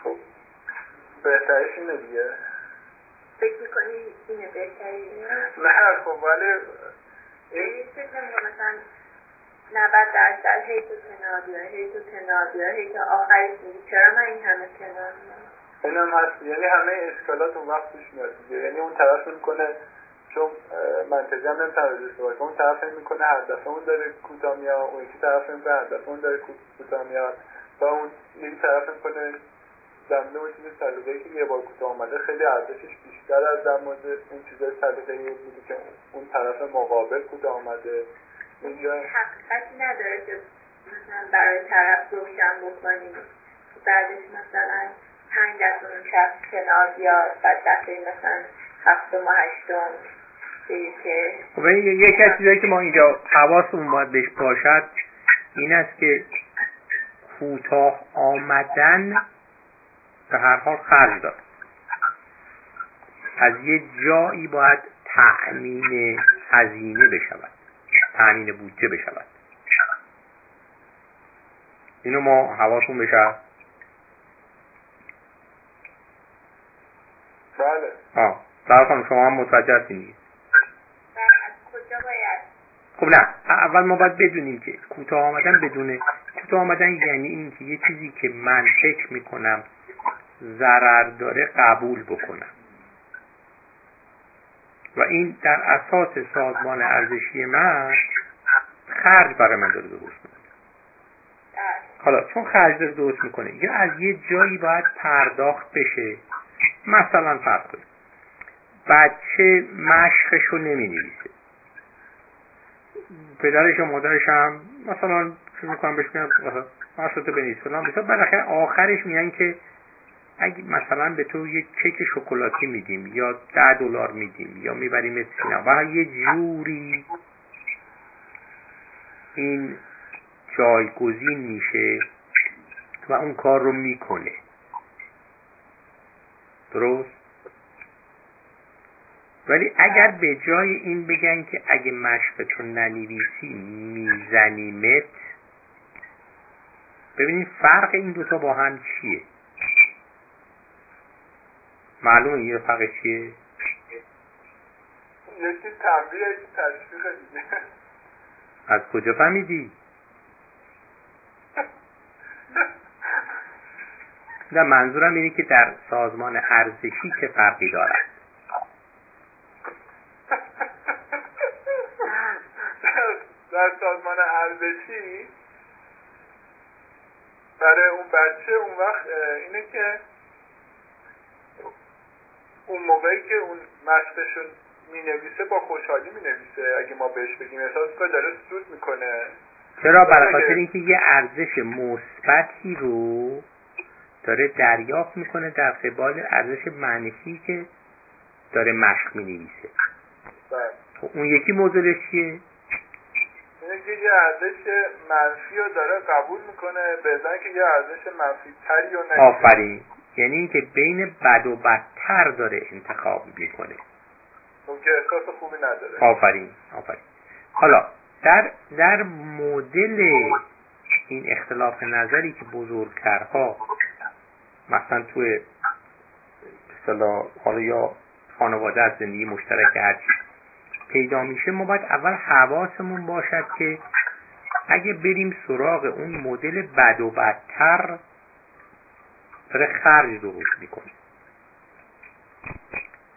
خب بهترش اینه دیگه. فکر می‌کنی اینه بهتری نه خب ولی این فکر نمی‌کنم مثلا 90 درصد هی تو کنار بیا هی تو کنار بیا هی تا آخرش میگی چرا من این همه کنار میام این هم هست یعنی همه اشکالات اون وقت پیش میاد یعنی اون طرف می‌کنه چون منطقی هم نمی‌تونه کنه. اون طرف می‌کنه هر دفعه اون داره کوتاه میاد اون یکی طرف می‌کنه هر دفعه اون داره کوتاه میاد. و اون یکی طرف می‌کنه اون چیز سلیقه‌ای که یه بار کوتاه آمده خیلی ارزشش بیشتر از در مورد اون چیزای سلیقه‌ای بوده که اون طرف مقابل کوتاه آمده اینجا حقیقتی نداره که مثلا برای طرف روشن بکنی بعدش مثلا پنج دفعه اون شخص کنار بیاد بعد دفعه مثلا هفتم و هشتم خب یکی از چیزایی که ما اینجا حواسمون باید بهش باشد این است که کوتاه آمدن به هر حال خرج داره از یه جایی باید تأمین هزینه بشود. تأمین بودجه بشود. اینو ما حواسمون بشه. بله. آه. در خانم شما هم متوجه هستین خب نه. اول ما باید بدونیم که کوتاه آمدن بدونه. کوتاه آمدن یعنی این که یه چیزی که من فکر می‌کنم ضرر داره قبول بکنم. و این در اساس سازمان ارزشی من خرج برای من داره درست می‌کنه. حالا چون خرج داره درست می‌کنه یا از یه جایی باید پرداخت بشه؟ مثلا فرض کنید بچه مشقش رو نمی نویسه پدرش و مادرش هم مثلا شروع می‌کنم بهش میگن مشقتو بنویس فلان مثلا بالاخره آخرش میگن که اگه مثلا به تو یک کیک شکلاتی میدیم یا ده دلار میدیم یا می‌بریم سینما و یه جوری این جایگزین میشه و اون کار رو می‌کنه. درست؟ ولی اگر به جای این بگن که اگه مشقتو ننویسی میزنیمت ببینید فرق این دوتا با هم چیه؟ معلومه یه فرق چیه؟ یکی تنبیه یکی تشویق دیگه. از کجا فهمیدی؟ نه منظورم اینه که در سازمان ارزشی چه فرقی دارد؟ در سازمان ارزشی؟ برای اون بچه اون وقت اینه که اون موقعی که اون مشقشون می نویسه با خوشحالی می نویسه اگه ما بهش بگیم احساس کنه داره سود می‌کنه. چرا؟ برای خاطر اینکه یه ارزش مثبتی رو داره دریافت می‌کنه در قبال ارزش منفی که داره مشق می نویسه خب اون یکی مدلش چیه؟ اینه که یه ارزش منفی رو داره قبول می‌کنه به که یه ارزش منفی تری رو آفرین. یعنی اینکه بین بد و بدتر داره انتخاب می‌کنه. اون که احساس خوبی نداره. آفرین آفرین. حالا در در مدل این اختلاف نظری که بزرگترها مثلا توی اصطلاح حالا یا خانواده از زندگی مشترک هرچی پیدا میشه ما باید اول حواسمون باشد که اگه بریم سراغ اون مدل بد و بدتر داره خرج درست می‌کنه.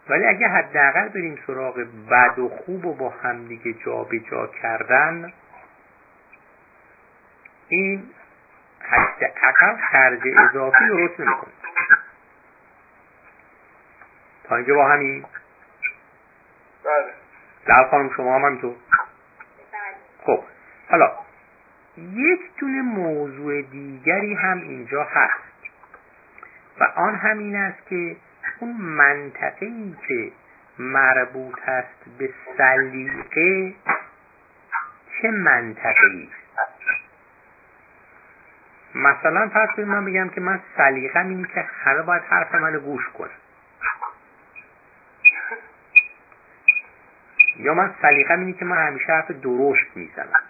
ولی اگه حداقل بریم سراغ بد و خوب و با همدیگه جابجا کردن این حداقل خرج اضافی درست نمی‌کنه. تا اینجا با همین؟ بله. خانم شما هم همینطور؟ بله. خب حالا یک دونه موضوع دیگری هم اینجا هست. و آن هم این است که اون منطقه ای که مربوط است به سلیقه چه منطقه ای مثلا فرض کنید من بگم که من سلیقم اینه که همه باید حرف منو گوش کنن. یا من سلیقم اینه که من همیشه حرف درست می‌زنم.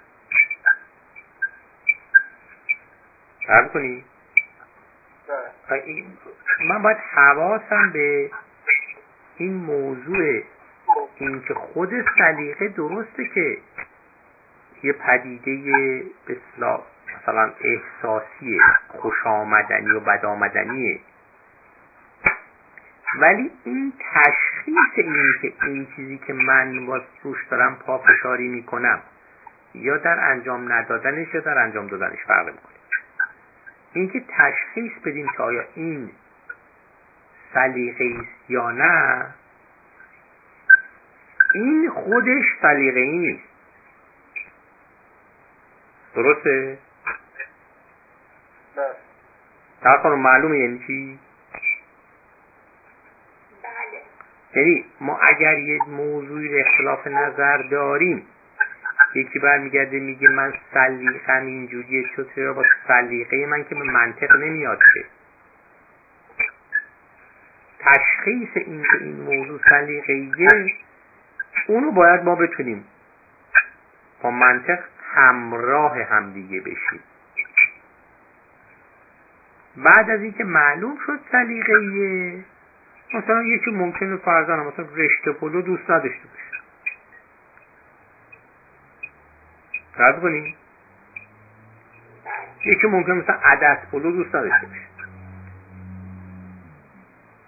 فرض کنی این- من باید حواسم به این موضوع این که خود سلیقه درسته که یه پدیده اصطلاح مثلا احساسی خوش آمدنی و بد آمدنیه. ولی این تشخیص این که این چیزی که من با روش دارم پافشاری می‌کنم یا در انجام ندادنش یا در انجام دادنش فرق می‌کنه اینکه تشخیص بدیم که آیا این سلیقه است یا نه این خودش سلیقه ای نیست درسته؟ بله در خانم معلومه یعنی چی؟ بله یعنی ما اگر یک موضوعی اختلاف نظر داریم یکی برمیگرده میگه من سلیقم اینجوریه چون چرا با سلیقه من که به منطق نمیاد که. تشخیص این که این موضوع سلیقه‌ایه اونو باید ما بتونیم با منطق همراه همدیگه بشیم. بعد از اینکه معلوم شد سلیقه‌ایه مثلا یکی ممکنه فرزن مثلا رشته پلو دوست نداشته باشه. رد کنیم. یکی ممکنه مثلا عدس پلو دوست نداشته باشه.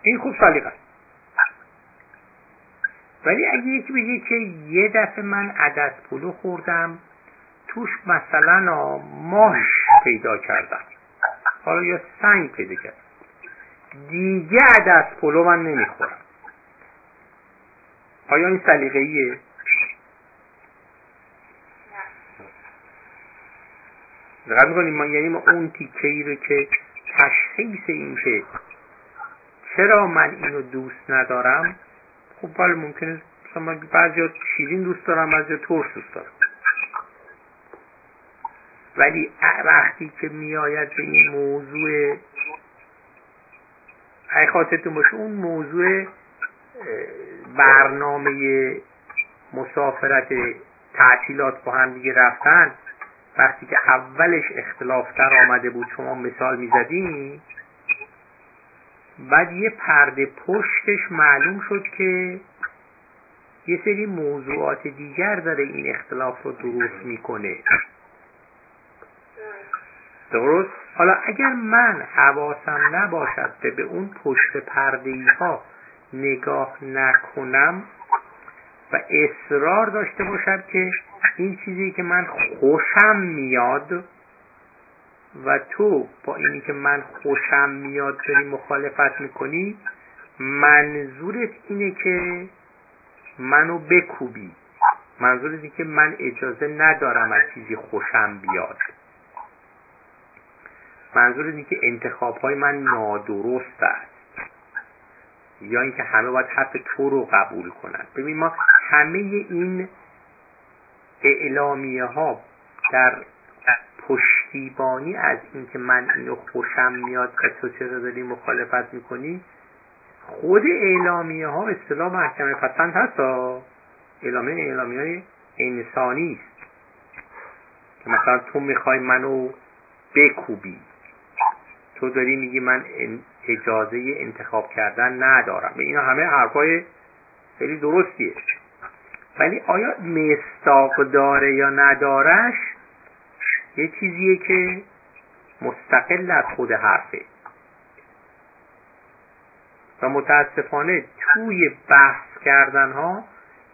این خوب سلیقه است. ولی اگه یکی بگه که یه دفعه من عدس پلو خوردم توش مثلا ماش پیدا کردم. حالا یا سنگ پیدا کردم. دیگه عدس پلو من نمی‌خورم. آیا این سلیقه ایه؟ نه دقت می‌کنیم ما یعنی ما اون تیکه ای رو که تشخیص این که چرا من اینو دوست ندارم خب بله ممکنه مثلا من بعضی شیرین دوست دارم بعضی ترش دوست دارم. ولی وقتی که میآید به این موضوع اگه خاطرتون باشه اون موضوع برنامه مسافرت تعطیلات با هم دیگه رفتن وقتی که اولش اختلاف در آمده بود شما مثال می‌زدیم بعد یه پرده پشتش معلوم شد که یه سری موضوعات دیگر داره این اختلاف رو درست می‌کنه. درست؟ حالا اگر من حواسم نباشد که به اون پشت پرده ها نگاه نکنم و اصرار داشته باشم که این چیزی که من خوشم میاد و تو با اینی که من خوشم میاد داری مخالفت می‌کنی منظورت اینه که منو بکوبی. منظورت اینه که من اجازه ندارم از چیزی خوشم بیاد. منظور اینه که انتخاب های من نادرست است. یا اینکه همه باید حرف تو رو قبول کنن. ببین ما همه این اعلامیه ها در پشتیبانی از اینکه من اینو خوشم میاد و تو چرا داری مخالفت می‌کنی خود اعلامیه ها به اصطلاح محکمه پسند هست. اعلامیه اعلامیه های انسانی است. که مثلا تو می‌خوای منو بکوبی تو داری میگی من اجازه انتخاب کردن ندارم. اینا همه حرفای خیلی درستیه. ولی آیا مستاق داره یا ندارش؟ یه چیزیه که مستقل از خود حرفه. و متاسفانه توی بحث کردن ها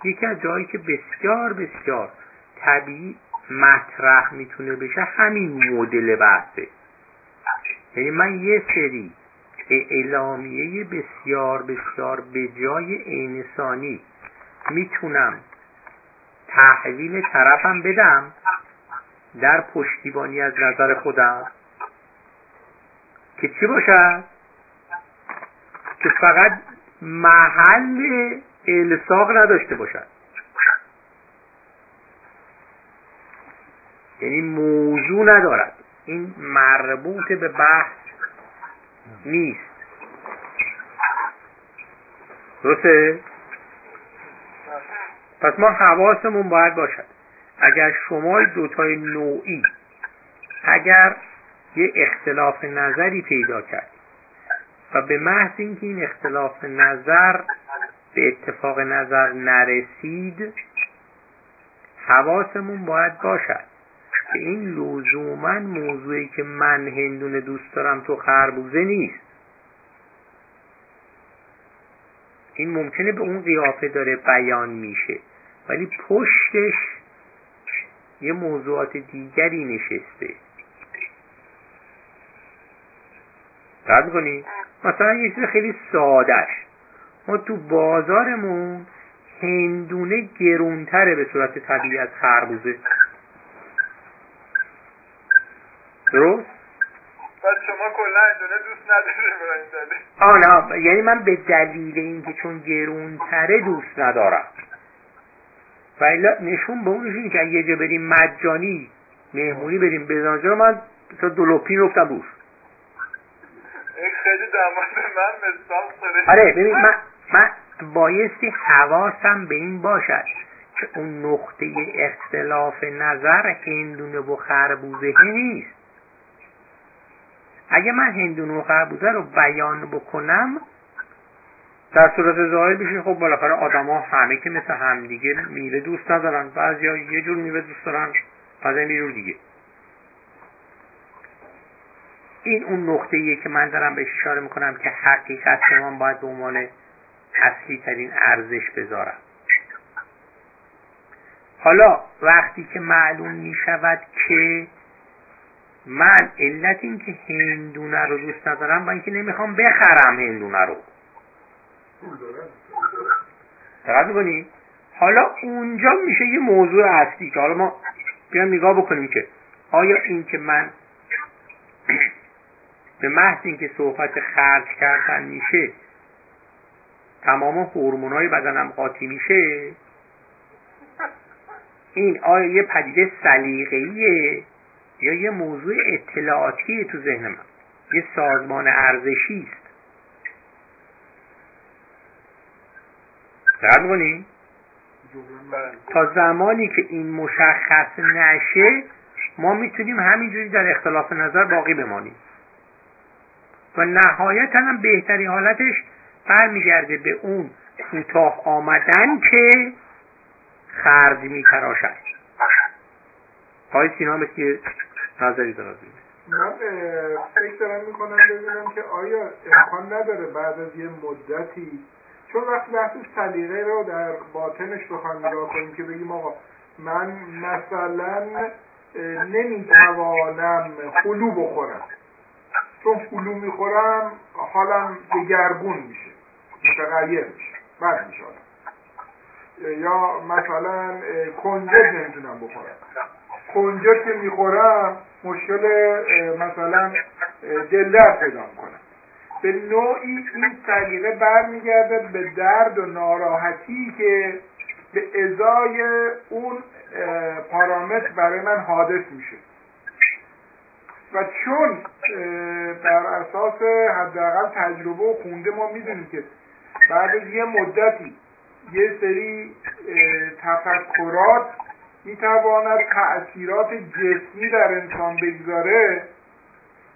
یکی از جایی که بسیار بسیار طبیعی مطرح می‌تونه بشه همین مدل بحثه. یعنی من یه سری اعلامیه بسیار بسیار به جای انسانی می‌تونم تحویل طرفم بدم در پشتیبانی از نظر خودم. که چی باشد؟ که فقط محل الساق نداشته باشد. یعنی موضوع ندارد. این مربوط به بحث نیست. درسته؟ پس ما حواسمون باید باشد. اگر شما دوتای نوعی اگر یه اختلاف نظری پیدا کرد و به محض اینکه این اختلاف نظر به اتفاق نظر نرسید حواسمون باید باشد. که این لزوما موضوعی که من هندونه دوست دارم تو خربوزه نیست. این ممکنه به اون قیافه داره بیان میشه. ولی پشتش یه موضوعات دیگری نشسته. رد می‌کنی؟ مثلا یه چیز خیلی سادش ما تو بازارمون هندونه گرونتره به صورت طبیعی از خربوزه. درست؟ بعد شما کلا هندونه دوست نداره آه نه. یعنی من به دلیل اینکه چون گرونتره دوست ندارم. و نشون به اون که یه جا بریم مجانی مهمونی بریم بزنجا من تا دلوپین رفتم روش. خیلی دماغ من مثال آره ببین من, من بایستی حواسم به این باشد که اون نقطه اختلاف نظر هندونه و خربوزه نیست. اگه من هندونه و خربوزه رو بیان بکنم در صورت ظاهر بشه خب بالاخره آدما همه که مثل همدیگه میوه دوست ندارن بعضیا یه جور میوه دوست دارن بعضی یه جور دیگه. این اون نقطه ایه که من دارم بهش اشاره می‌کنم که حقیقت من باید به عنوان اصلی ترین ارزش بذارم. حالا وقتی که معلوم می شود که من علت این که هندونه رو دوست ندارم با اینکه نمی‌خوام بخرم هندونه رو. دقت می‌کنی؟ حالا اونجا میشه یه موضوع اصلی که حالا ما بیان نگاه بکنیم که آیا این که من به محض اینکه صحبت خرج کردن میشه تمام هورمونای بدنم قاطی میشه؟ این آیا یه پدیده سلیقه‌ایه یا یه موضوع اطلاعاتی تو ذهن من؟ یه سازمان ارزشی است؟ دقت می‌کنی تا زمانی که این مشخص نشه ما می‌تونیم همینجوری در اختلاف نظر باقی بمانیم. و نهایتا هم بهترین حالتش برمیگرده به اون کوتاه آمدن که خرج میتراشد. های سینا مثل نظری دارد من فکر دارم می‌کنم ببینم که آیا امکان نداره بعد از یه مدتی چون وقتی بحث سلیقه رو در باطنش بخوایم نگاه کنیم که بگیم آقا من مثلا نمی‌توانم خلو بخورم. چون فلو می‌خورم حالم دگرگون میشه متغیر میشه. بد میشه یا مثلا کنجد نمی‌تونم بخورم. کنجد که می‌خورم مشکل مثلا دلدر پیدا می‌کنم به نوعی این سلیقه برمیگرده به درد و ناراحتی که به ازای اون پارامتر برای من حادث میشه. و چون بر اساس حداقل تجربه و خونده ما می‌دونیم که بعد از یه مدتی یه سری تفکرات می‌تواند تأثیرات جسمی در انسان بگذاره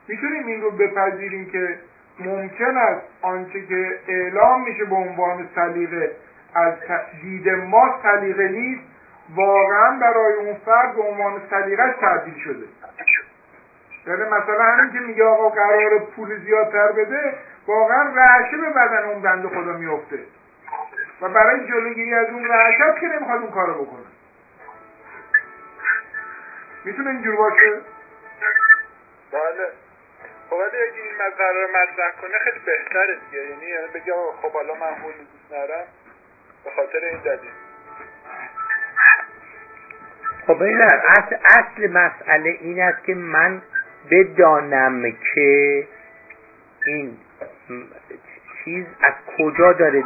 می‌تونیم این رو بپذیریم که ممکن است آنچه که اعلام میشه به عنوان سلیقه از دید ما سلیقه نیست واقعا برای اون فرد به عنوان سلیقهش تبدیل شده. یعنی مثلا همین که میگه آقا قرار پول زیادتر بده واقعا رعشه به بدن اون بند خدا میفته و برای جلوگیری از اون رعشت که نمی‌خواد اون کارو بکنه. می‌تونه اینجور باشه؟ بله. خب ولی اگه این قرار مطرح کنه خیلی بهتره دیگه. یعنی یعنی بگه خب حالا من پول دوست ندارم. به خاطر این دلیل. خب این اصل, اصل مسئله این است که من بدانم که این چیز از کجا داره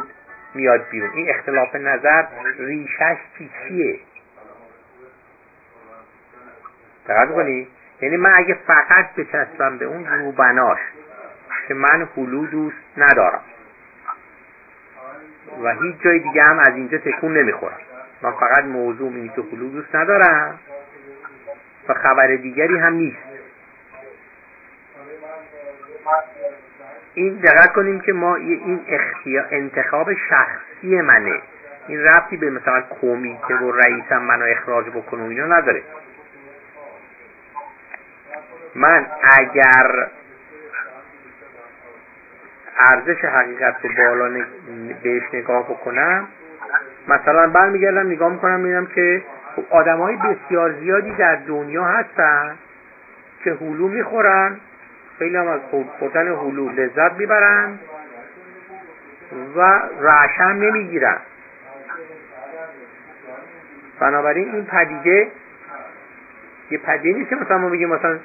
میاد بیرون. این اختلاف نظر ریشش چیه؟ دقت کنی یعنی من اگه فقط بچسبم به اون روبناش که من هلو دوست ندارم. و هیچ جای دیگه هم از اینجا تکون نمی‌خورم. من فقط موضوع اینی که هلو دوست ندارم و خبر دیگری هم نیست. این دقت کنیم که ما این اختیار انتخاب شخصی منه. این ربطی به مثلا کمیته و رئیسم منو اخراج بکنه و اینا نداره. من اگر ارزش حقیقت رو بالا بهش نگاه بکنم مثلا برمیگردم نگاه می‌کنم می‌بینم که خب آدم های بسیار زیادی در دنیا هستن که هلو می‌خورن خیلی هم از خوردن هلو لذت می‌برن و رعشم نمی‌گیرن. بنابراین این پدیده یه پدیده نیست که مثلا ما بگیم مثلا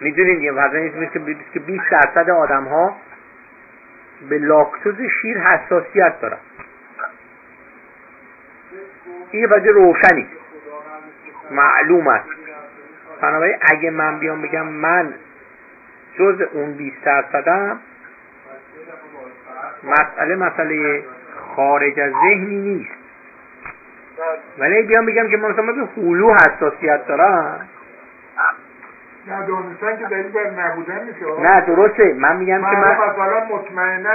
می‌دونید یه نیست که 20 درصد آدم ها به لاکتوز شیر حساسیت دارن. این وجه روشنی. معلوم است. بنابراین اگه من بیام بگم من جز اون 20 درصدم مسئله مسئله خارج از ذهنی نیست. ولی بیام بگم که من مثلا به حلو حساسیت دارم نه دانستن که دلیل بر نبودن نیست نه درسته. من میگم که من مثلا مطمئنا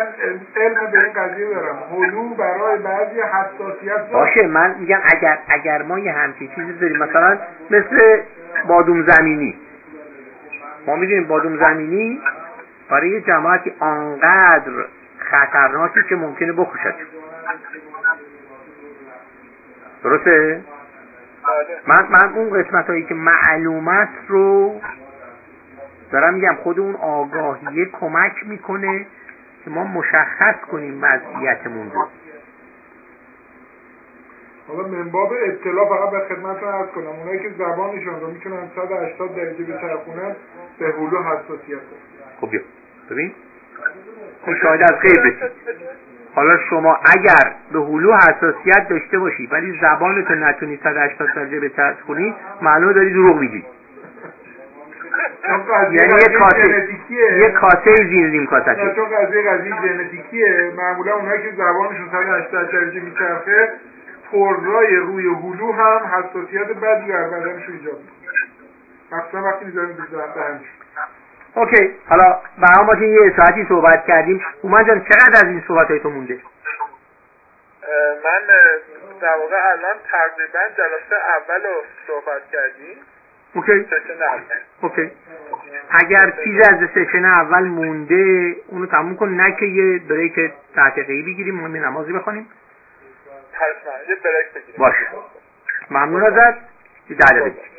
علم به این قضیه دارم. هلو برای بعضی حساسیت باشه من میگم اگر اگر ما یه همچین چیزی داریم مثلا مثل بادوم زمینی. ما می‌دونیم بادوم زمینی برای یه جماعتی آنقدر خطرناکی که ممکنه بکشد. درسته؟ من, من اون قسمت هایی که معلومت رو دارم میگم خود اون آگاهیه کمک می‌کنه که ما مشخص کنیم وضعیتمون رو. حالا من باب اطلاع فقط به خدمتتون عرض کنم. اونایی که زبانشون رو می‌تونن 180 درجه بچرخونن به هلو حساسیت خب بیا. ببین. خب شاید از بسید حالا شما اگر به هلو حساسیت داشته باشی ولی زبانتو نتونی 180 درجه بچرخونی معلومه داری دروغ میگی. یعنی یه کاسه یه کاسه زیر نیم کاسه چون قضیه قضیه ژنتیکیه معمولا اونایی که زبانشون 180 درجه میچرخه پررای روی هلو هم حساسیت بدی در بدنشون ایجاد می‌کنه. مثلا وقتی می‌ذاریم دهنشون okay حالا برای ما که یه ساعتی صحبت کردیم. اومد جان چقدر از این صحبت های تو مونده؟ من در واقع الان تقریبا جلسه اول رو صحبت کردیم. okay. okay. اگر چیز از session اول مونده اونو تموم کن نه که یه break دقیقه‌ای بگیریم ما نمازی بخونیم یه بریک بگیریم. باشه. ممنون ازت. ده دقیقه.